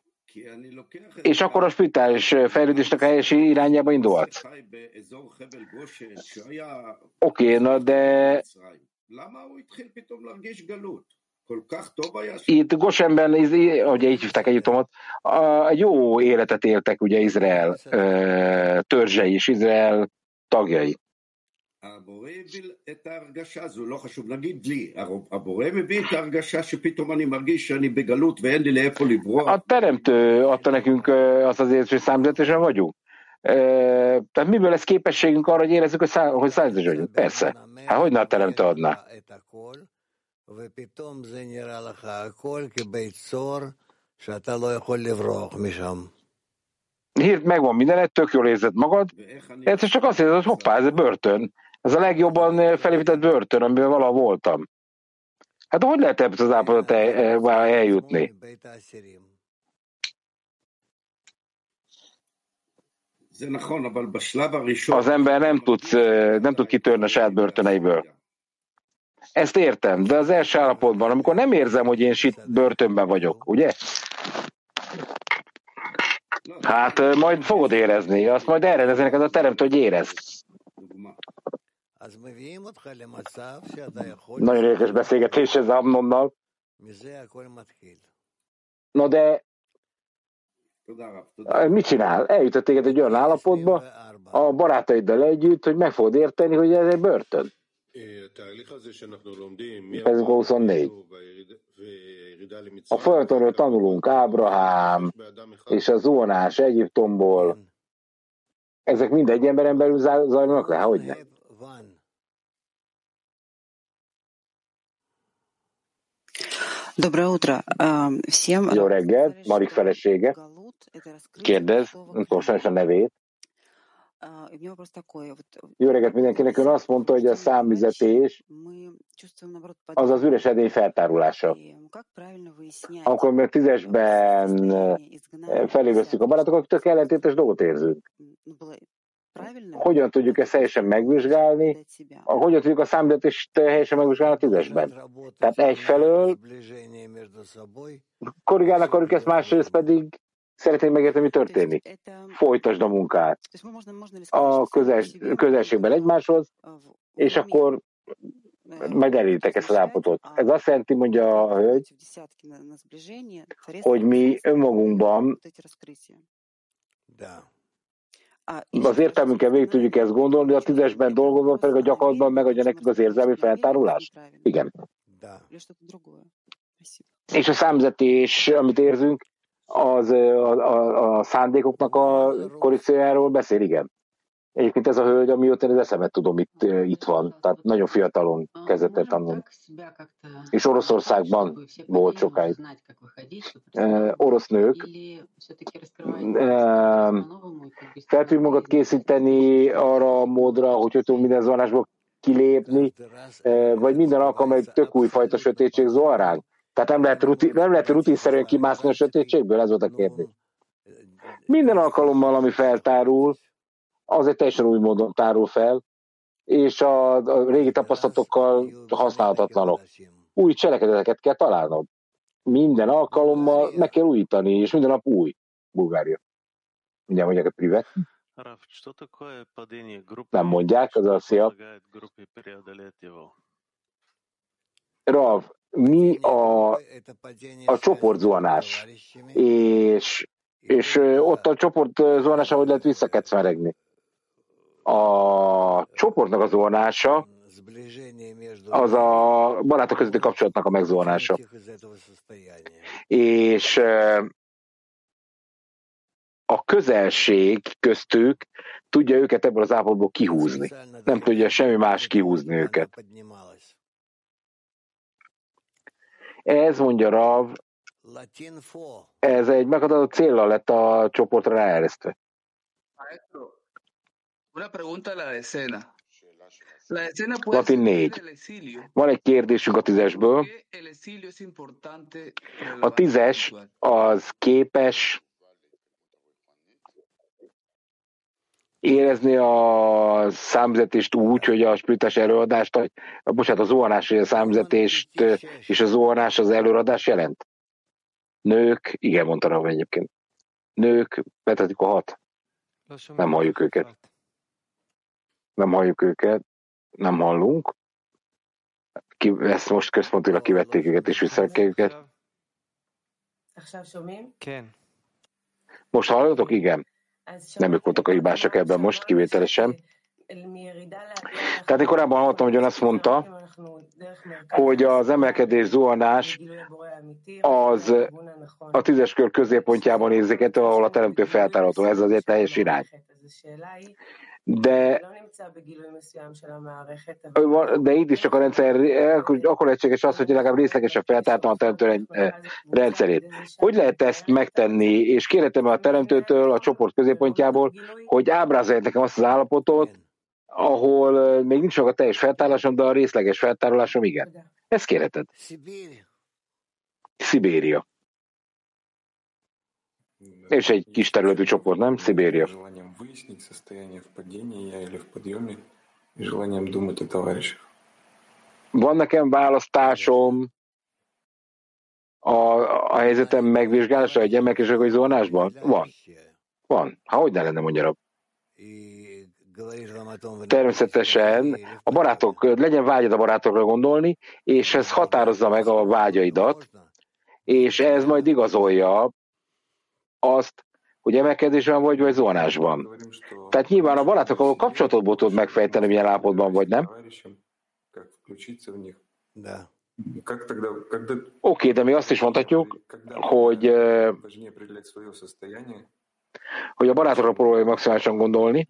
és akkor a spirituális fejlődésnek a helyes irányába indulhatsz. Oké, na de itt Gosenben, ugye így hívták Egyiptomot, egy jó életet éltek ugye Izrael törzsei és Izrael tagjai. A teremtő adta nekünk azt az érzést, hogy számzetesen vagyunk. Tehát miből lesz képességünk arra, hogy érezzük, hogy, szá- hogy számzetes vagyunk? Persze. Hát hogy ne a teremtő adná? ופתאום זה נראה לך הכל כביצור שאתה לא יכול לברוח משם. Hírt megvan mindenet, tök jól érzed magad, egyszer csak azt érzed, hogy hoppá, ez egy börtön. ez a legjobban felépített börtön, amiben valaha voltam. Hát hogy lehet ebből az állapotot el, eljutni? Az ember nem tud, nem tud kitörni a saját börtöneiből. Ezt értem, de az első állapotban, amikor nem érzem, hogy én sit börtönben vagyok, ugye? Hát majd fogod érezni, azt majd elrendezi neked a teremtő, hogy érez. Nagyon érdekes beszélgetés ez Amnonnal. Na de mit csinál? Eljutott téged egy olyan állapotba, a barátaiddal együtt, hogy meg fogod érteni, hogy ez egy börtön. Ez 24. A folyamatonról tanulunk Ábrahám és a zuhanás Egyiptomból. Ezek mind egy emberen belül zajlanak le? Hogy ne? Доброе утро всем. Jó reggelt, Marik felesége. Kérdez, nem tudom a nevét. Jó reggelt mindenkinek. Ön azt mondta, hogy a számvizetés az az üres edény feltárulása. Akkor még tízesben felévesztjük a barátokat, tök ellentétes dolgot érzünk. Hogyan tudjuk ezt helyesen megvizsgálni? Hogyan tudjuk a számvizetést helyesen megvizsgálni a tízesben? Tehát egyfelől korrigálni akarjuk ezt, másrészt pedig Szeretném megérteni, mi történik. Folytasd a munkát a közels, közelségben egymáshoz, és akkor majd eléritek ezt az állapotot. Ez azt jelenti, mondja a hölgy, hogy mi önmagunkban az értelmünkkel végig tudjuk ezt gondolni, a tízesben dolgozva pedig a gyakorlatban megadja nekünk az érzelmi feltárulást. Igen. És a számzetés, amit érzünk, az a, a, a szándékoknak a korrekciójáról beszél, igen. Egyébként ez a hölgy, amióta az eszemet tudom, itt, itt van. Tehát nagyon fiatalon kezdett el tanulni. És Oroszországban volt sokáig. Orosz nők. Fel tudjuk magad készíteni arra a módra, hogy hogy tudunk minden zónásból kilépni, vagy minden alkalommal egy tök újfajta sötétség zuhan ránk. Tehát nem lehet, rutin, nem lehet rutinszerűen kimászni a sötétségből? Ez volt a kérdés. Minden alkalommal, ami feltárul, az egy teljesen új módon tárul fel, és a, a régi tapasztalatokkal használhatatlanok. Új cselekedeteket kell találnod. Minden alkalommal meg kell újítani, és minden nap új. Bulgária. Mindjárt mondják a privet. Nem mondják, az a szia. Rav, mi a, a csoportzuhanás? És, és ott a csoportzuhanás, hogy lehet visszakecmeregni a csoportnak a zuhanása az a barátok közötti kapcsolatnak a megzuhanása. És a közelség köztük tudja őket ebből az állapotból kihúzni. Nem tudja semmi más kihúzni őket. Ez mondja Rav, ez egy megadatott célra lett a csoportra ráeresztve. Latin 4. Van egy kérdésünk a tízesből. A tízes az képes érezni a számzetést úgy, hogy a spiritás előadást, vagy, bocsánat, a zuhanás, hogy a számzetést és a zuhanás az előadás jelent? Nők, igen, mondta rá egyébként. Nők, vetetik a hat. Nem halljuk őket nem halljuk őket, nem hallunk. Ki, ezt most központilag kivették őket és visszarakják őket. Most hallatok? Igen. Nem ők voltak a hibásak ebben most, kivételesen. Tehát én korábban hallottam, hogy ön azt mondta, hogy az emelkedés zuhanás az a tízes kör középpontjában érzékelhető, ahol a teremtő feltárható. Ez azért teljes irány de de itt is csak a rendszer, akkor egységes az, hogy legalább részlegesen feltártam a teremtő rendszerét. Hogy lehet ezt megtenni, és kérhetem a teremtőtől, a csoport középpontjából, hogy ábrázolják nekem azt az állapotot, ahol még nincs meg a teljes feltárásom, de a részleges feltárolásom igen. Ezt kérheted. Szibéria. És egy kis területű csoport, nem? Szibéria выяснить состояние в падении я или в подъеме и желанием думать о товарищах. Van nekem választásom a, a helyzetem megvizsgálása egy emelkedések vagy zónásban? Van. Van. Ha hogy ne lenne, mondja Természetesen a barátok, legyen vágyad a barátokra gondolni, és ez határozza meg a vágyaidat, és ez majd igazolja azt, hogy emelkedésben vagy, vagy zónásban. Tehát nyilván a barátokkal kapcsolatodból tudod megfejteni, milyen állapotban vagy, nem? Oké, okay, de mi azt is mondhatjuk, hogy, hogy a barátokra próbálj maximálisan gondolni.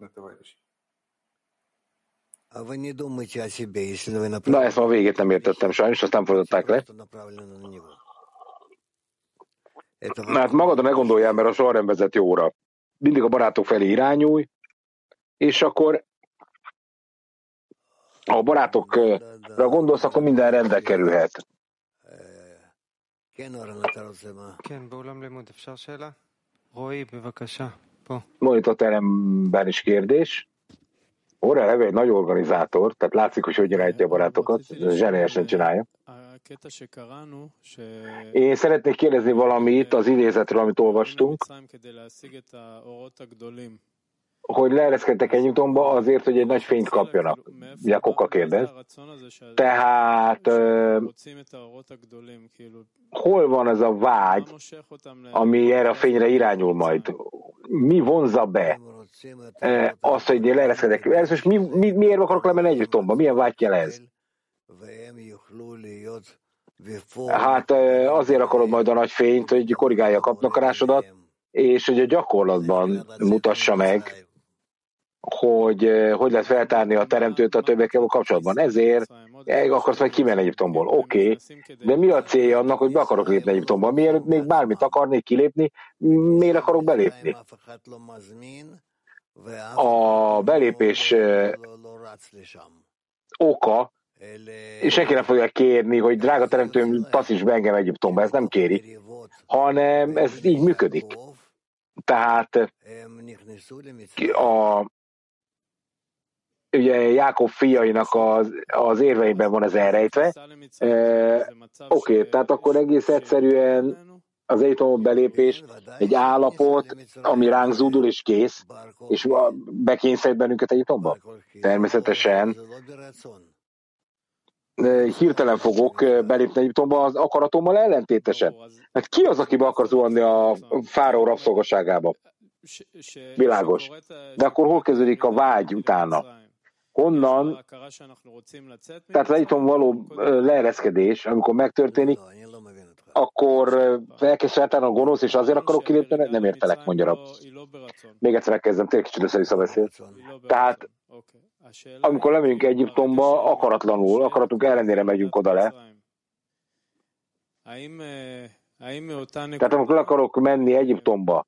Na, ezt ma a végét nem értettem sajnos, azt nem fordították le. Hát magadra ne gondoljál, mert a soha nem vezet jóra. Mindig a barátok felé irányulj, és akkor ha a barátokra gondolsz, akkor minden rendbe kerülhet. teremben is kérdés. Orra Leve egy nagy organizátor, tehát látszik, hogy hogyan rejti a barátokat, zseniálisan csinálja. Én szeretnék kérdezni valamit az idézetről, amit olvastunk, hogy leereszkedtek Egyiptomba azért, hogy egy nagy fényt kapjanak. Ugye Koka kérdez. Tehát hol van ez a vágy, ami erre a fényre irányul majd? Mi vonza be azt, hogy leereszkedek? Ez most mi, mi, miért akarok lemenni Egyiptomba? Milyen vágy ez? Hát azért akarod majd a nagy fényt, hogy korrigálja a kapnakarásodat, és hogy a gyakorlatban mutassa meg, hogy hogy lehet feltárni a teremtőt a többiekkel kapcsolatban. Ezért akarsz majd kimenni Egyiptomból. Oké, okay. de mi a célja annak, hogy be akarok lépni Egyiptomba? Miért még bármit akarnék kilépni, miért akarok belépni? A belépés oka, és senki nem fogja kérni, hogy drága teremtőm, tasszíts be engem Egyiptomba, ez nem kéri, hanem ez így működik. Tehát a, ugye Jákob fiainak az, az érveiben van ez elrejtve. E, Oké, okay, tehát akkor egész egyszerűen az egyiptomba belépés egy állapot, ami ránk zúdul és kész, és bekényszerít bennünket Egyiptomba? Természetesen hirtelen fogok belépni Egyiptomba az akaratommal ellentétesen. Hát ki az, aki be akar zuhanni a fáraó rabszolgaságába? Világos. De akkor hol kezdődik a vágy utána? Honnan, tehát Egyiptom való leereszkedés, amikor megtörténik, akkor elkezd feltárni a gonosz, és azért akarok kilépni, nem értelek, mondja rab. Még egyszer megkezdem, tényleg kicsit össze-vissza beszél. Tehát amikor lemegyünk Egyiptomba, akaratlanul, akaratunk ellenére megyünk oda le. Tehát amikor akarok menni Egyiptomba,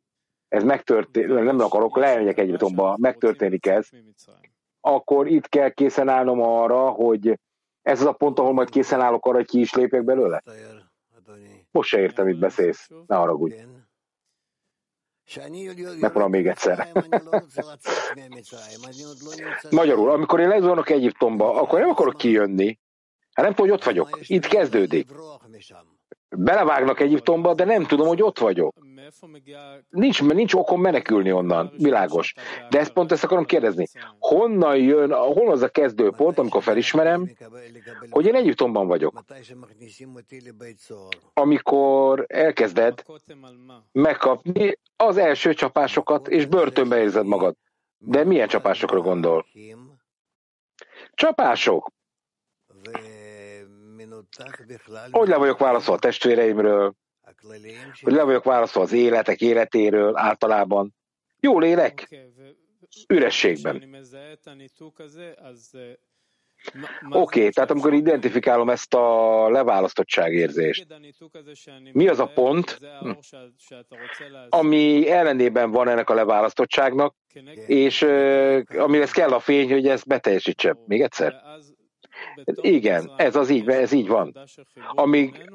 ez megtörténik, nem akarok, lemegyek Egyiptomba, megtörténik ez, akkor itt kell készen állnom arra, hogy ez az a pont, ahol majd készen állok arra, hogy ki is lépjek belőle? Most se értem, mit beszélsz. Ne haragudj. Megmondom még egyszer. Magyarul, amikor én lezuhanok Egyiptomba, akkor nem akarok kijönni. Hát nem tudom, hogy ott vagyok. Itt kezdődik. Belevágnak Egyiptomba, de nem tudom, hogy ott vagyok. Nincs, nincs okom menekülni onnan, világos. De ezt pont ezt akarom kérdezni. Honnan jön, hol az a kezdőpont, amikor felismerem, hogy én Egyiptomban vagyok? Amikor elkezded megkapni az első csapásokat, és börtönbe érzed magad. De milyen csapásokra gondol? Csapások. Hogy le vagyok válaszolva a testvéreimről, hogy le vagyok válaszolva az életek életéről általában. Jól élek, ürességben. Oké, okay, tehát amikor identifikálom ezt a leválasztottságérzést, mi az a pont, ami ellenében van ennek a leválasztottságnak, és amihez kell a fény, hogy ezt beteljesítse. Még egyszer? Igen, ez az így, ez így van. Amíg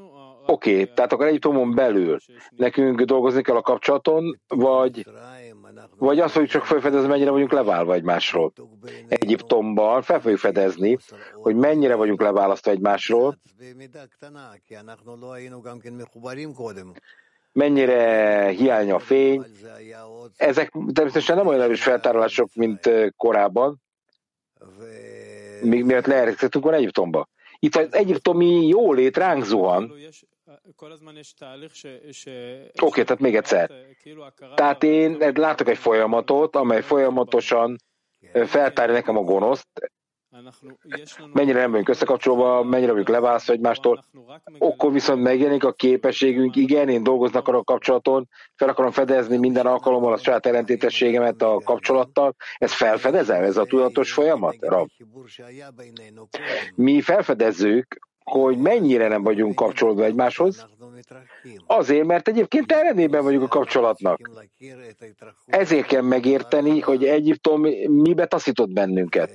Oké, okay, tehát akkor Egyiptomon belül nekünk dolgozni kell a kapcsolaton, vagy, vagy azt fogjuk csak felfedezni, mennyire vagyunk leválva egymásról. Egyiptomban fel fogjuk fedezni, hogy mennyire vagyunk leválasztva egymásról, mennyire hiány a fény. Ezek természetesen nem olyan erős feltárolások, mint korábban, még miatt leeresztettünk volna Egyiptomba. Itt az egyiptomi jólét ránk zuhan. Oké, okay, tehát még egyszer. Tehát én látok egy folyamatot, amely folyamatosan feltárja nekem a gonoszt, mennyire nem vagyunk összekapcsolva, mennyire vagyunk leválasztva egymástól, akkor viszont megjelenik a képességünk, igen, én dolgoznak a kapcsolaton, fel akarom fedezni minden alkalommal a saját ellentétességemet a kapcsolattal, ez felfedezem, ez a tudatos folyamat, Rab? Mi felfedezzük, hogy mennyire nem vagyunk kapcsolódva egymáshoz, azért, mert egyébként ellenében vagyunk a kapcsolatnak. Ezért kell megérteni, hogy Egyiptom mibe taszított bennünket.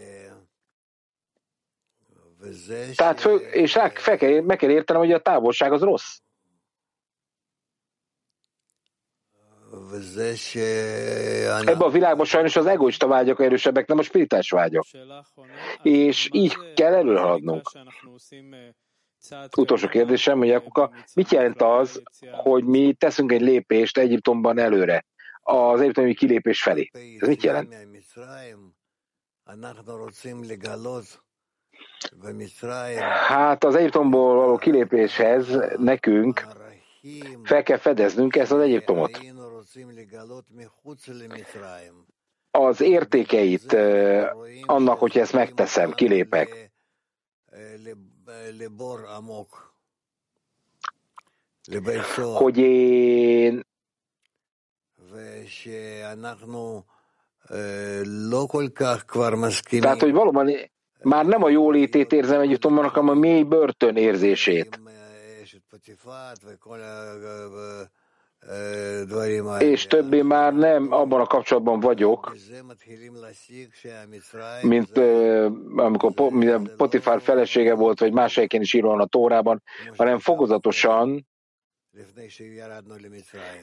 Tehát föl, és rá, fel kell, meg kell értenem, hogy a távolság az rossz. Ebben a világban sajnos az egoista vágyak erősebbek, nem a spiritás vágyak. És így kell előhaladnunk. Utolsó kérdésem, hogy Jakuka, mit jelent az, hogy mi teszünk egy lépést Egyiptomban előre, az egyiptomi kilépés felé? Ez mit jelent? Hát az Egyiptomból való kilépéshez nekünk fel kell fedeznünk ezt az Egyiptomot. Az értékeit annak, hogy ezt megteszem, kilépek. Hogy én Tehát, hogy valóban már nem a jólétét érzem Egyiptomban, hanem a mély börtön érzését. És többé már nem abban a kapcsolatban vagyok, mint uh, amikor Potifár felesége volt, vagy más helyeken is írva a Tórában, hanem fokozatosan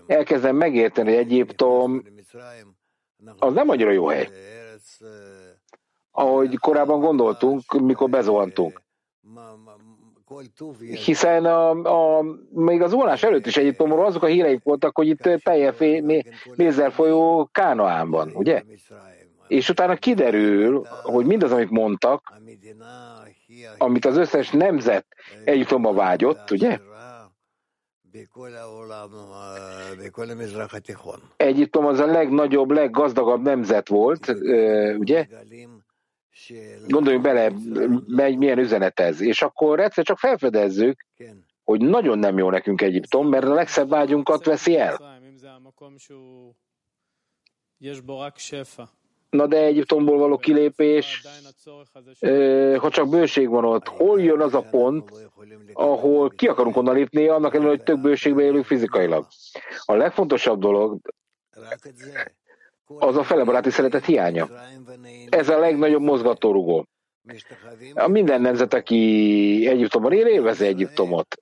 elkezdem megérteni, hogy Egyiptom az nem annyira jó hely. Ahogy korábban gondoltunk, mikor bezuhantunk. Hiszen a, a, még az vonás előtt is Egyiptomról azok a híreik voltak, hogy itt teljes mézzel folyó Kánaánban, ugye? És utána kiderül, hogy mindaz, amit mondtak, amit az összes nemzet Egyiptomba vágyott, ugye? Egyiptom az a legnagyobb, leggazdagabb nemzet volt, ugye? Gondoljunk bele, milyen üzenet ez. És akkor egyszer csak felfedezzük, hogy nagyon nem jó nekünk Egyiptom, mert a legszebb vágyunkat veszi el. Na de Egyiptomból való kilépés, ha csak bőség van ott, hol jön az a pont, ahol ki akarunk onnan lépni, annak ellenére, hogy több bőségbe élünk fizikailag. A legfontosabb dolog az a felebaráti szeretet hiánya. Ez a legnagyobb mozgatórugó. A minden nemzet, aki Egyiptomban él, élvezi Egyiptomot.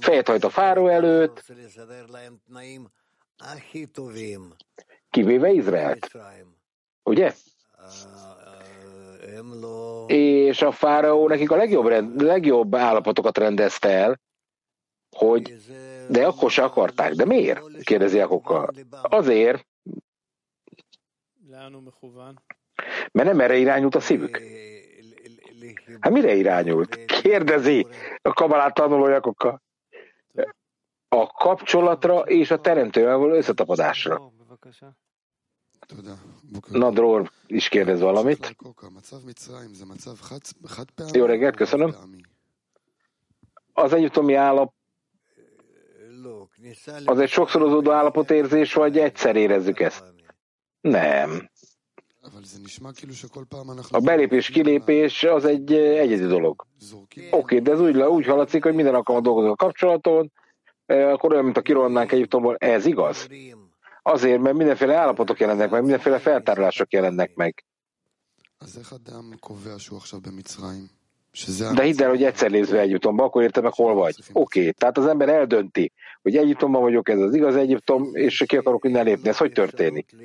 Fejet hajt a fáró előtt, kivéve Izraelt. Ugye? És a fáraó nekik a legjobb, legjobb állapotokat rendezte el, hogy de akkor se akarták. De miért? kérdezi Jakokkal. Azért, mert nem erre irányult a szívük. Hát mire irányult? Kérdezi a kabalát tanuló Jakokkal. A kapcsolatra és a teremtővel való összetapadásra. Nadror is kérdez valamit. Jó reggelt, köszönöm. Az egyiptomi állap az egy sokszorozódó állapotérzés, vagy egyszer érezzük ezt? Nem. A belépés-kilépés az egy egyedi dolog. Oké, okay, de ez úgy, úgy haladszik, hogy minden alkalommal dolgozunk a kapcsolaton, akkor olyan, mint a kirolnánk Egyiptomból, ez igaz? Azért, mert mindenféle állapotok jelennek meg, mindenféle feltárulások jelennek meg. De hidd el, hogy egyszer nézve Egyiptomba, akkor érted meg, hol vagy. Oké, okay. tehát az ember eldönti, hogy Egyiptomban vagyok, ez az igaz Egyiptom, és ki akarok innen lépni. Ez hogy történik?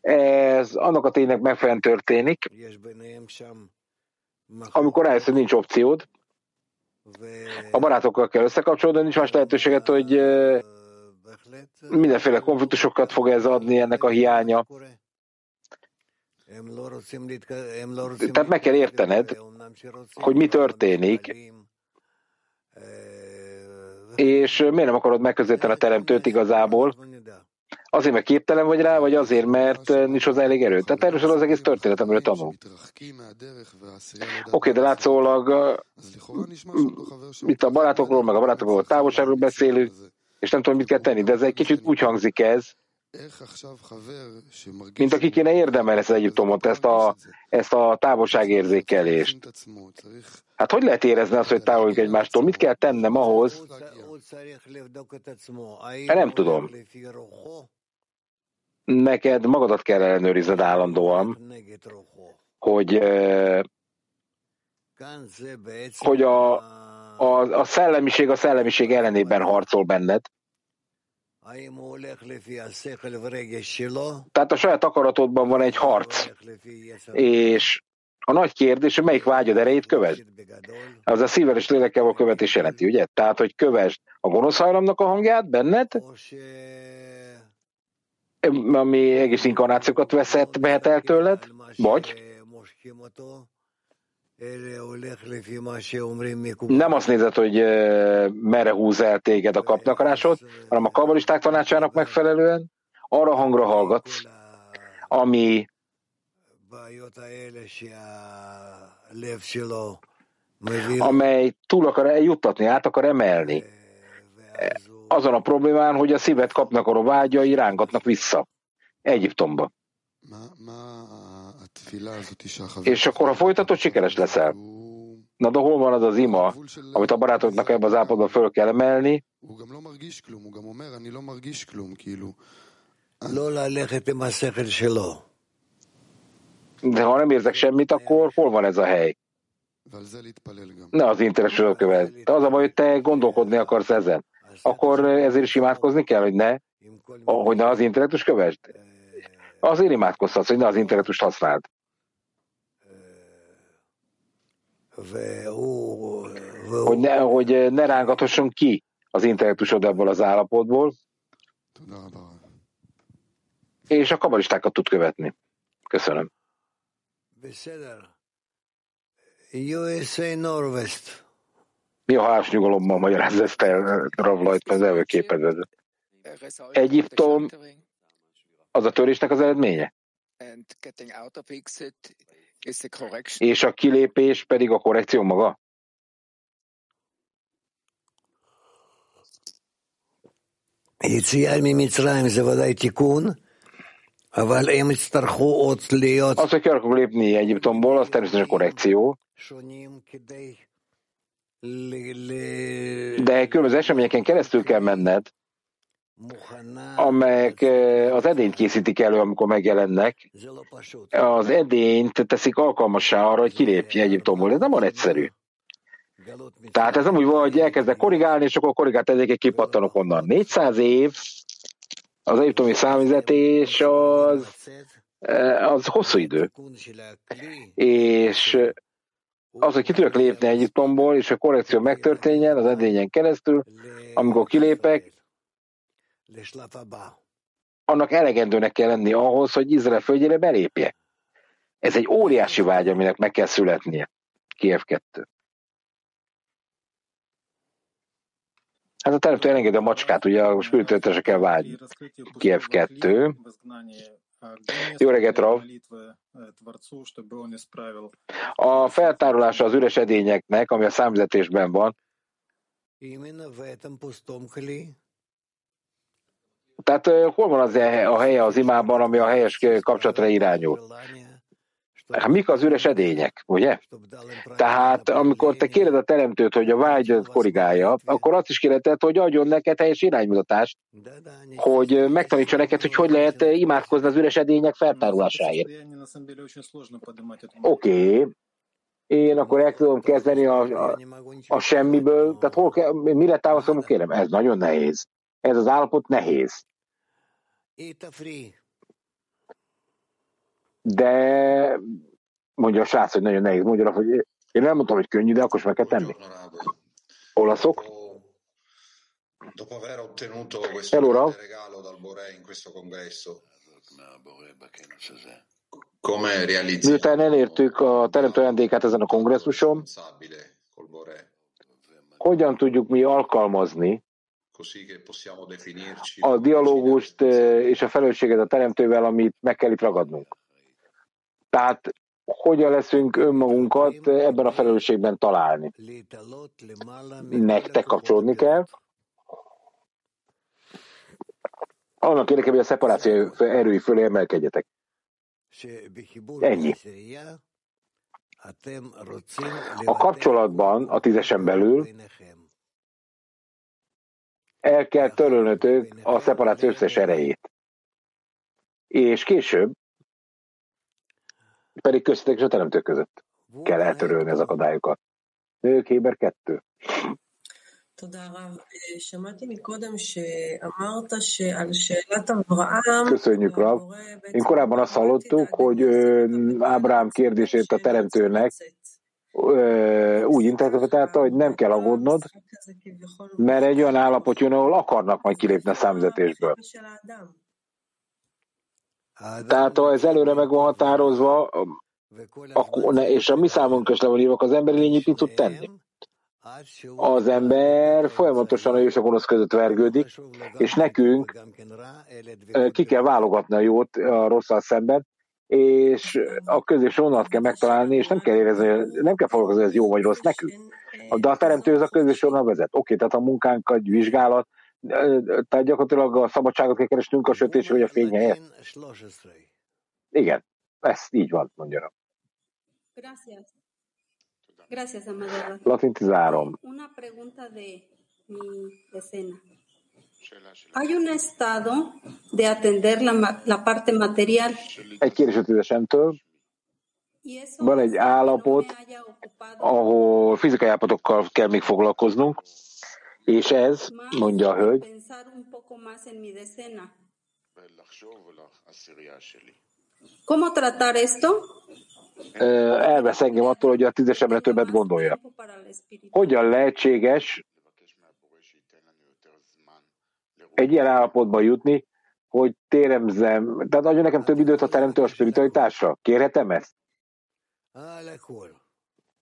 Ez annak a ténynek megfelelően történik, amikor rájössz, hogy nincs opciód, a barátokkal kell összekapcsolódni, nincs más lehetőséget, hogy mindenféle konfliktusokat fog ez adni ennek a hiánya. Tehát meg kell értened, hogy mi történik, és miért nem akarod megközelíteni a teremtőt igazából? Azért, mert képtelen vagy rá, vagy azért, mert nincs hozzá elég erő. Tehát erről az egész történet, amiről tanul. Oké, okay, de látszólag itt a barátokról, meg a barátokról távolságról beszélünk, és nem tudom, mit kell tenni, de ez egy kicsit úgy hangzik ez, mint aki kéne érdemel ezt az Egyiptomot, ezt a, ezt a távolságérzékelést. Hát hogy lehet érezni azt, hogy távolunk egymástól? Mit kell tennem ahhoz? Nem tudom. Neked magadat kell ellenőrizned állandóan, hogy, hogy a, a, a szellemiség a szellemiség ellenében harcol benned, tehát a saját akaratodban van egy harc, és a nagy kérdés, hogy melyik vágyad erejét kövesd. Az a szívvel és lélekkel való követés jelenti, ugye? Tehát, hogy kövesd a gonosz hajlamnak a hangját benned, ami egész inkarnációkat veszett, behet el tőled, vagy nem azt nézed, hogy merre húz el téged a kapnakarásod, hanem a kabalisták tanácsának megfelelően arra hangra hallgatsz, ami amely túl akar eljuttatni, át akar emelni. Azon a problémán, hogy a szívet kapnak a vágyai rángatnak vissza. Egyiptomba. És akkor, ha folytatod, sikeres leszel. Na de hol van az az ima, amit a barátoknak ebbe az állapotban föl kell emelni? De ha nem érzek semmit, akkor hol van ez a hely? Ne az intellektusod követ. De az a baj, hogy te gondolkodni akarsz ezen. Akkor ezért is imádkozni kell, hogy ne, hogy ne az intellektus kövesd. Azért imádkozhatsz, hogy ne az intellektust használd. Hogy ne, hogy ne rángathasson ki az intellektusod ebből az állapotból, és a kabalistákat tud követni. Köszönöm. USA Norwest. Mi a háznyugalommal magyarázza ezt el Ravlajt, az előképezed? Egyiptom az a törésnek az eredménye. És a kilépés pedig a korrekció maga? Az, hogy ki akarok lépni Egyiptomból, az természetesen korrekció. De különböző eseményeken keresztül kell menned, amelyek az edényt készítik elő, amikor megjelennek. Az edényt teszik alkalmassá arra, hogy kilépj Egyiptomból. Ez nem van egyszerű. Tehát ez nem úgy van, hogy elkezdek korrigálni, és akkor korrigált ezeket kipattanok onnan. 400 év az egyiptomi számüzetés az, az hosszú idő. És az, hogy ki tudjak lépni Egyiptomból, és a korrekció megtörténjen az edényen keresztül, amikor kilépek, annak elegendőnek kell lenni ahhoz, hogy Izrael földjére belépje. Ez egy óriási vágy, aminek meg kell születnie. Kiev 2. Hát a teremtő elengedi a macskát, ugye a spiritőtesre kell vágyni. Kiev 2. Jó reggelt, Rav! A feltárolása az üres edényeknek, ami a számzetésben van, tehát hol van az a helye az imában, ami a helyes kapcsolatra irányul? Hát mik az üres edények, ugye? Tehát amikor te kéred a teremtőt, hogy a vágyat korrigálja, akkor azt is kéred, hogy adjon neked helyes iránymutatást, hogy megtanítsa neked, hogy hogy lehet imádkozni az üres edények feltárulásáért. Oké, okay. én akkor el tudom kezdeni a, a, a semmiből, tehát hol kell, mire távozom, kérem, ez nagyon nehéz. Ez az állapot nehéz. De mondja a srác, hogy nagyon nehéz. Mondja, hogy én nem mondtam, hogy könnyű, de akkor is meg kell tenni. Olaszok? Hello, Rav. Miután elértük a teremtő ajándékát ezen a kongresszuson, hogyan tudjuk mi alkalmazni a dialógust és a felelősséget a teremtővel, amit meg kell itt ragadnunk. Tehát hogyan leszünk önmagunkat ebben a felelősségben találni. Nektek kapcsolódni kell. Annak érdekében, hogy a szeparáció erői fölé emelkedjetek. Ennyi. A kapcsolatban a tízesen belül el kell törölnötök a szeparáció összes erejét. És később pedig köztetek és a teremtők között kell eltörölni az akadályokat. Nők Héber 2. Köszönjük, Rav. Én korábban azt hallottuk, hogy Ábrám kérdését a teremtőnek úgy interpretálta, hogy nem kell aggódnod, mert egy olyan állapot jön, ahol akarnak majd kilépni a számzetésből. Tehát ha ez előre meg van határozva, akkor és a mi számunkra is le van írva, az emberi lény mit tud tenni. Az ember folyamatosan a jó és a gonosz között vergődik, és nekünk ki kell válogatni a jót a rosszal szemben, és a közés vonalat kell megtalálni, és nem kell érezni, nem kell foglalkozni, hogy ez jó vagy rossz nekünk. De a teremtő az a közés vonal vezet. Oké, tehát a munkánk egy vizsgálat, tehát gyakorlatilag a szabadságot kell keresnünk a sötétség vagy a fény helyett. Igen, ez így van, mondja. Gracias. Gracias. Latin 13. Una pregunta de mi decena. Hay un estado de atender la, la parte material Egy kérdés Van egy állapot, ahol fizikai állapotokkal kell még foglalkoznunk, és ez, mondja a hölgy. ¿Cómo tratar esto? elvesz engem attól, hogy a tízesemre többet gondolja. Hogyan lehetséges egy ilyen állapotba jutni, hogy téremzem, tehát adja nekem több időt a teremtő a spiritualitásra. Kérhetem ezt?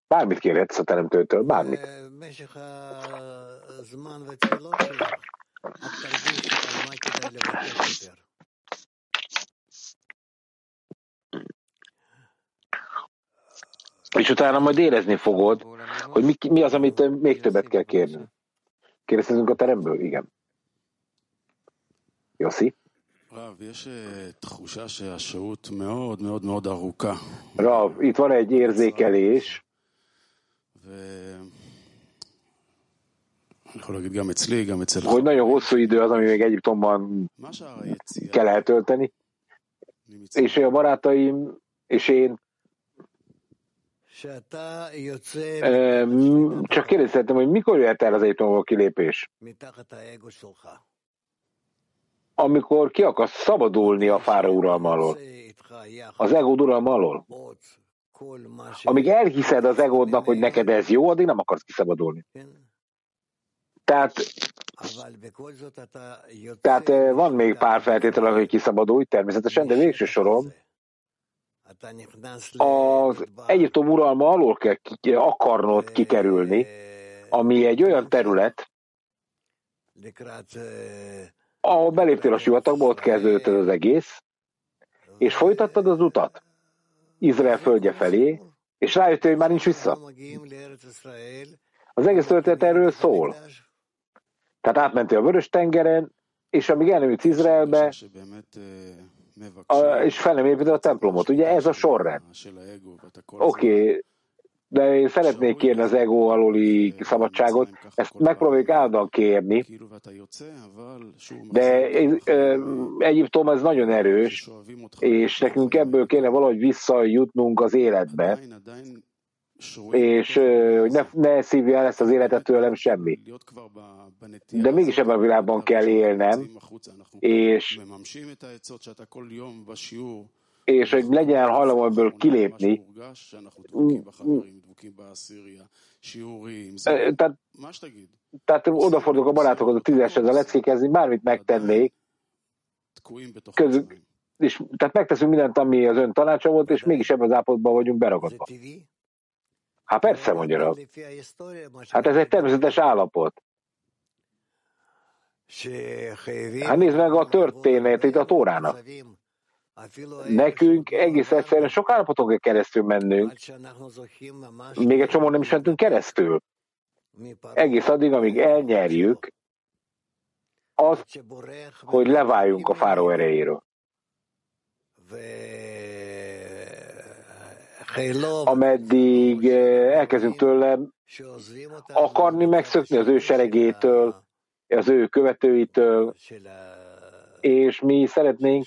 Bármit kérhetsz a teremtőtől, bármit. És utána majd érezni fogod, hogy mi, mi az, amit még többet kell kérni. Kérdezhetünk a teremből? Igen. Jossi? Rav, itt van egy érzékelés. Hogy nagyon hosszú idő az, ami még Egyiptomban kell eltölteni. És a barátaim és én eh, csak kérdeztem, hogy mikor jöhet el az Egyiptomból kilépés? amikor ki akar szabadulni a fára uralma alól, az egód uralma alól. Amíg elhiszed az egódnak, hogy neked ez jó, addig nem akarsz kiszabadulni. Tehát, tehát eh, van még pár feltétel, hogy kiszabadulj, természetesen, de végső soron az Egyiptom uralma alól kell akarnod kikerülni, ami egy olyan terület, ahol beléptél a sivatagba, ott kezdődött ez az egész, és folytattad az utat Izrael földje felé, és rájöttél, hogy már nincs vissza. Az egész történet erről szól. Tehát átmentél a Vörös tengeren, és amíg elnőtt Izraelbe, a, és fel nem építed a templomot. Ugye ez a sorrend. Oké, okay, de én szeretnék kérni az ego aluli szabadságot, ezt megpróbáljuk áldan kérni, de Egyiptom ez nagyon erős, és nekünk ebből kéne valahogy visszajutnunk az életbe, és hogy ne, ne szívja el ezt az életet tőlem semmi. De mégis ebben a világban kell élnem, és és hogy legyen hajlamon ebből kilépni. Tehát, tehát odafordulok a barátokhoz a tízeshez a leckékezni, bármit megtennék, közül, és, tehát megteszünk mindent, ami az ön tanácsa volt, és mégis ebben az állapotban vagyunk beragadva. Hát persze, mondja Rab. Hát ez egy természetes állapot. Hát nézd meg a történetét a Tórának. Nekünk egész egyszerűen sok állapoton kell keresztül mennünk, még egy csomó nem is mentünk keresztül. Egész addig, amíg elnyerjük azt, hogy leváljunk a fáró erejéről. Ameddig eh, elkezdünk tőle akarni megszökni az ő seregétől, az ő követőitől, és mi szeretnénk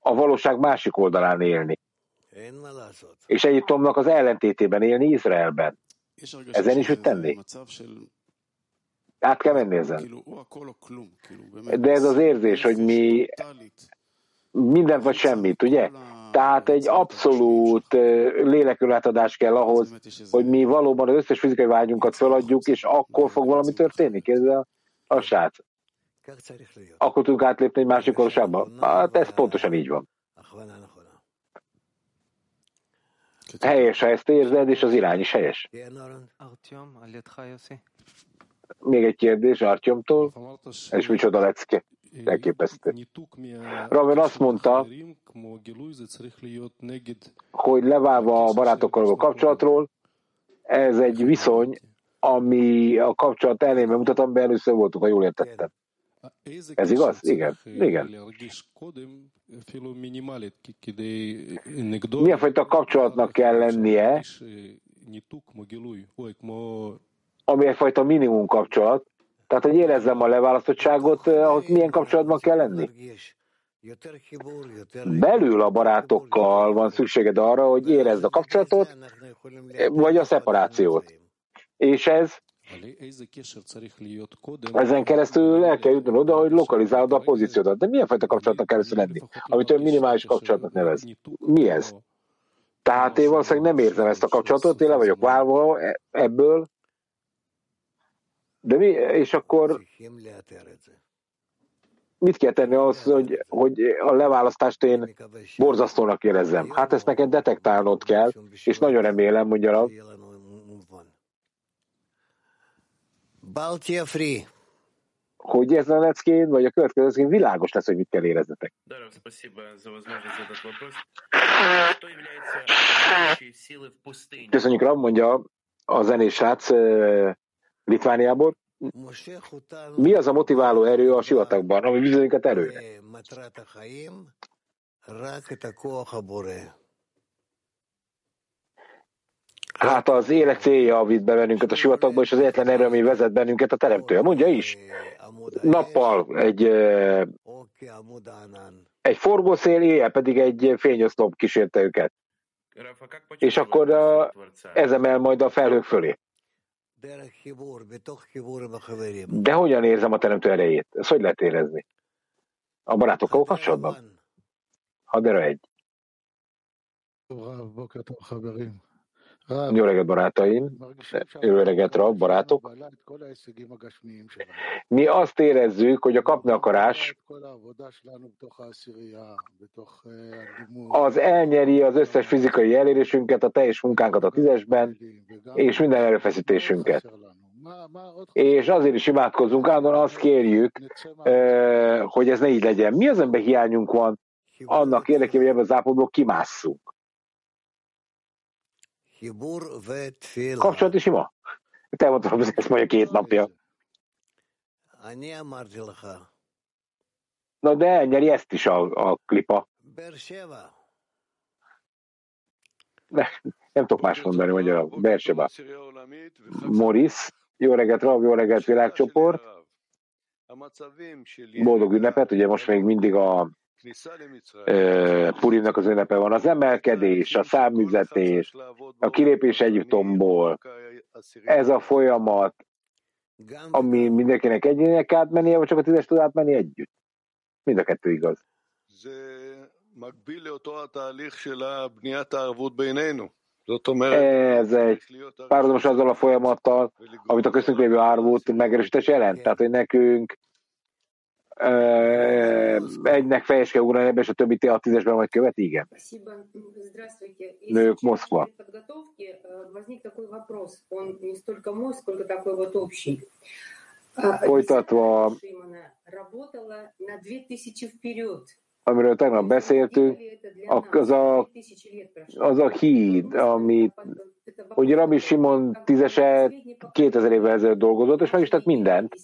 a valóság másik oldalán élni. És Egyiptomnak az ellentétében élni Izraelben. Ezen is hogy tenni. Át kell menni ezen. De ez az érzés, hogy mi minden vagy semmit, ugye? Tehát egy abszolút lélekülátadás kell ahhoz, hogy mi valóban az összes fizikai vágyunkat feladjuk, és akkor fog valami történni. Ez a, a sát akkor tudunk átlépni egy másik országba. Hát ez pontosan így van. Helyes, ha ezt érzed, és az irány is helyes. Még egy kérdés Artyomtól, és micsoda lecke. Elképesztő. Raven azt mondta, hogy leválva a barátokkal a kapcsolatról, ez egy viszony, ami a kapcsolat ellenében Mutatom be, először voltunk, ha jól értettem. Ez igaz? Igen. Igen. Milyen fajta kapcsolatnak kell lennie, ami egyfajta minimum kapcsolat, tehát, hogy érezzem a leválasztottságot, ahhoz milyen kapcsolatban kell lenni? Belül a barátokkal van szükséged arra, hogy érezd a kapcsolatot, vagy a szeparációt. És ez ezen keresztül el kell jutnod oda, hogy lokalizálod a pozíciódat. De milyen fajta kapcsolatnak kell lenni? Amit ön minimális kapcsolatnak nevez. Mi ez? Tehát én valószínűleg nem érzem ezt a kapcsolatot, én le vagyok válva ebből, de mi, és akkor mit kell tenni az, hogy, hogy a leválasztást én borzasztónak érezzem? Hát ezt neked detektálnod kell, és nagyon remélem, mondja a Baltia Free. Hogy ez a leckén, vagy a következő leckén világos lesz, hogy mit kell éreznetek. Köszönjük, Ram, mondja a zenés srác Litvániából. Mi az a motiváló erő a sivatagban, ami bizonyított erőre? Hát az élet célja vitt be bennünket a sivatagba, és az egyetlen erő, ami vezet bennünket a teremtője. Mondja is. Nappal egy, egy forgószél, éjjel pedig egy fényoszlop kísérte őket. És akkor ez emel majd a felhők fölé. De hogyan érzem a teremtő erejét? Ezt hogy lehet érezni? A barátokkal kapcsolatban? Hadd erre egy. Jó reggelt, barátaim! Jó reggelt, Rab, barátok! Mi azt érezzük, hogy a kapni akarás az elnyeri az összes fizikai elérésünket, a teljes munkánkat a tízesben, és minden erőfeszítésünket. És azért is imádkozunk, állandóan azt kérjük, hogy ez ne így legyen. Mi az, amiben hiányunk van annak érdekében, hogy ebben az állapotból kimásszunk? Kapcsolat is ima? Te mondtad, hogy ezt mondja két napja. Na de elnyeri ezt is a, a klipa. Ne, nem tudok más mondani, hogy a Berseba. Moris, jó reggelt, Rav, jó reggelt, világcsoport. Boldog ünnepet, ugye most még mindig a Purimnak az ünnepe van. Az emelkedés, a számüzetés, a kilépés Egyiptomból, ez a folyamat, ami mindenkinek egyének átmennie, vagy csak a tízes tud átmenni együtt? Mind a kettő igaz. Ez egy párhuzamos azzal a folyamattal, amit a köztünk lévő árvót megerősítés jelent. Tehát, hogy nekünk egynek fejes kell ugrani ebbe, és a többi a tízesben majd követ, igen. Nők Moszkva. Folytatva, amiről tegnap beszéltünk, az a, az a híd, amit hogy Rabbi Simon tízese 2000 évvel ezelőtt dolgozott, és meg is tett mindent,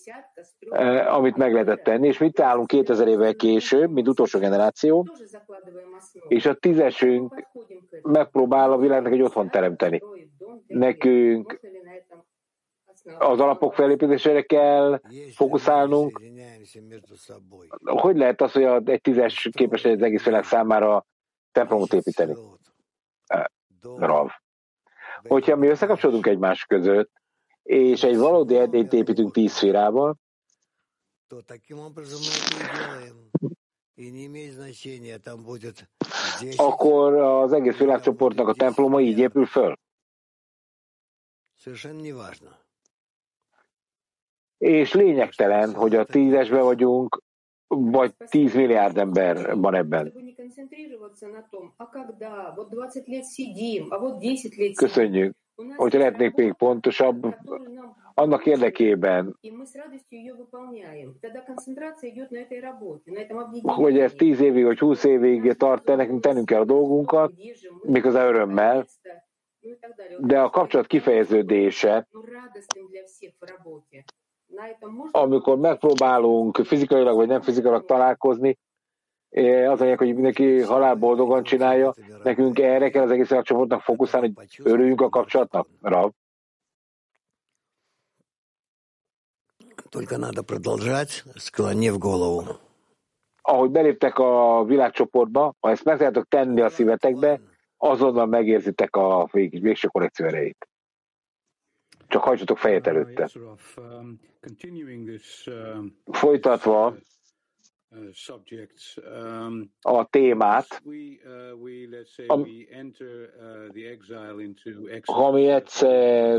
amit meg lehetett tenni, és mit állunk 2000 évvel később, mint utolsó generáció, és a tízesünk megpróbál a világnak egy otthon teremteni. Nekünk az alapok felépítésére kell fókuszálnunk. Hogy lehet az, hogy egy tízes képes egy az egész világ számára templomot építeni? Rav. Hogyha mi összekapcsolódunk egymás között, és egy valódi edényt építünk tíz szférával, akkor az egész világcsoportnak a temploma így épül föl. És lényegtelen, hogy a tízesben vagyunk, vagy 10 milliárd ember van ebben. Köszönjük. Hogyha lehetnék még pontosabb, annak érdekében, hogy ez 10 évig vagy 20 évig tart, nekünk tennünk kell a dolgunkat, miközben örömmel, de a kapcsolat kifejeződése, amikor megpróbálunk fizikailag vagy nem fizikailag találkozni, az mondják, hogy mindenki halálboldogan csinálja, nekünk erre kell az egész csoportnak fókuszálni, hogy örüljünk a kapcsolatnak, Rav. Только надо продолжать, склонив голову. Ahogy beléptek a világcsoportba, ha ezt meg tudjátok tenni a szívetekbe, azonnal megérzitek a vég, végső korrekció erejét. Csak hajtsatok fejet előtte. Folytatva a témát, ha mi egyszer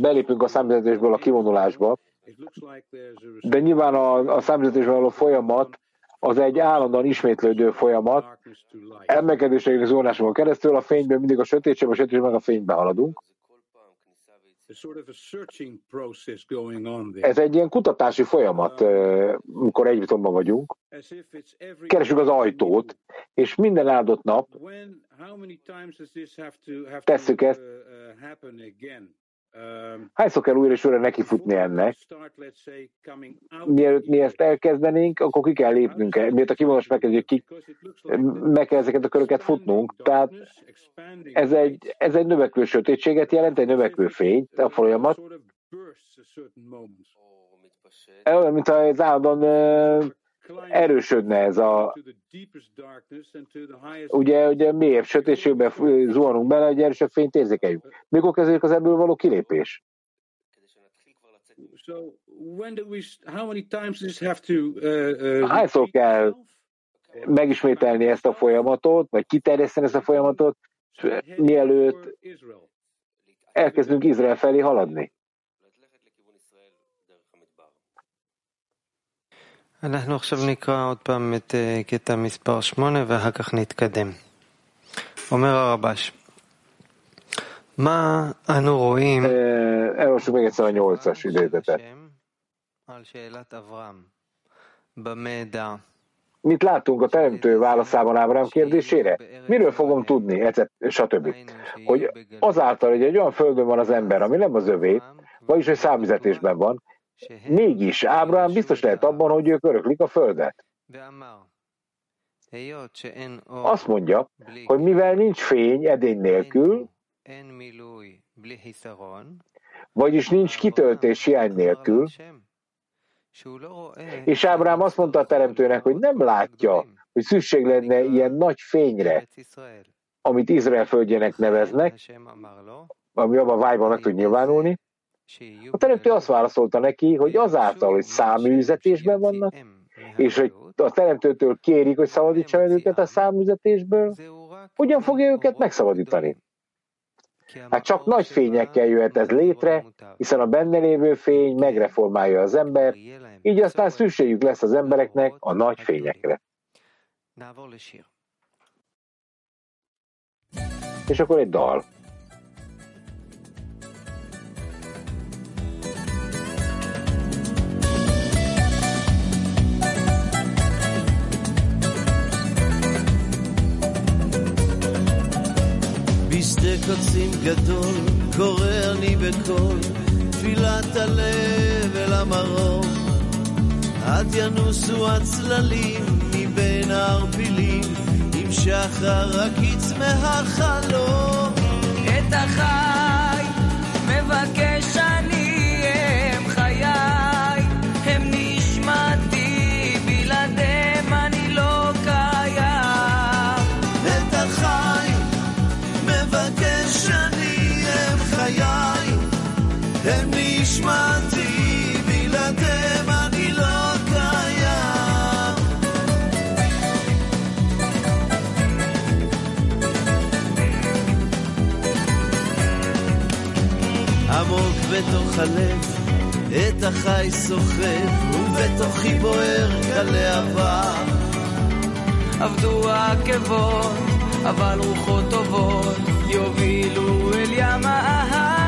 belépünk a számüzetésből a kivonulásba, de nyilván a, a számüzetésben való folyamat az egy állandóan ismétlődő folyamat. Emelkedésre zónásokon keresztül a fényből mindig a sötétségbe, a sötétségbe meg a fénybe haladunk. Ez egy ilyen kutatási folyamat, amikor Egyiptomban vagyunk. Keresünk az ajtót, és minden áldott nap tesszük ezt. Hányszor kell újra és újra nekifutni ennek? Mielőtt mi ezt elkezdenénk, akkor ki kell lépnünk. Miért a kivonás megkezdjük, ki, meg kell ezeket a köröket futnunk. Tehát ez egy, ez egy növekvő sötétséget jelent, egy növekvő fényt, a folyamat. Olyan, mintha ez állandóan erősödne ez a ugye, ugye mélyebb sötétségbe zuhanunk bele, hogy erősebb fényt érzékeljük. Mikor kezdődik az ebből való kilépés? Hányszor kell megismételni ezt a folyamatot, vagy kiterjeszteni ezt a folyamatot, mielőtt elkezdünk Izrael felé haladni? אנחנו עכשיו נקרא עוד פעם את קטע מספר 8 ואחר כך נתקדם. אומר הרבש, מה אנו רואים Elolvassuk még egyszer a nyolcas idézetet. על שאלת אברהם, במה דע? Mit látunk a teremtő válaszában Ábrám kérdésére? Miről fogom tudni, etc. stb. Hogy azáltal, hogy egy olyan földön van az ember, ami nem az övé, vagyis hogy számüzetésben van, Mégis Ábrahám biztos lehet abban, hogy ők öröklik a földet. Azt mondja, hogy mivel nincs fény edény nélkül, vagyis nincs kitöltés hiány nélkül, és Ábrám azt mondta a teremtőnek, hogy nem látja, hogy szükség lenne ilyen nagy fényre, amit Izrael földjének neveznek, ami abban vágyban meg tud nyilvánulni, a teremtő azt válaszolta neki, hogy azáltal, hogy száműzetésben vannak, és hogy a teremtőtől kérik, hogy szabadítsa meg őket a száműzetésből, hogyan fogja őket megszabadítani? Hát csak nagy fényekkel jöhet ez létre, hiszen a benne lévő fény megreformálja az ember, így aztán szükségük lesz az embereknek a nagy fényekre. És akkor egy dal. קוצים גדול, קורא אני בקול, תפילת הלב אל המרום. עד ינוסו הצללים מבין הערפילים, עם שחר הקיץ מהחלום. את החי מבקש הלב, את החי סוחב, ובתוכי בוער כלהבה. עבדו העקבות, אבל רוחות טובות יובילו אל ים האהבה.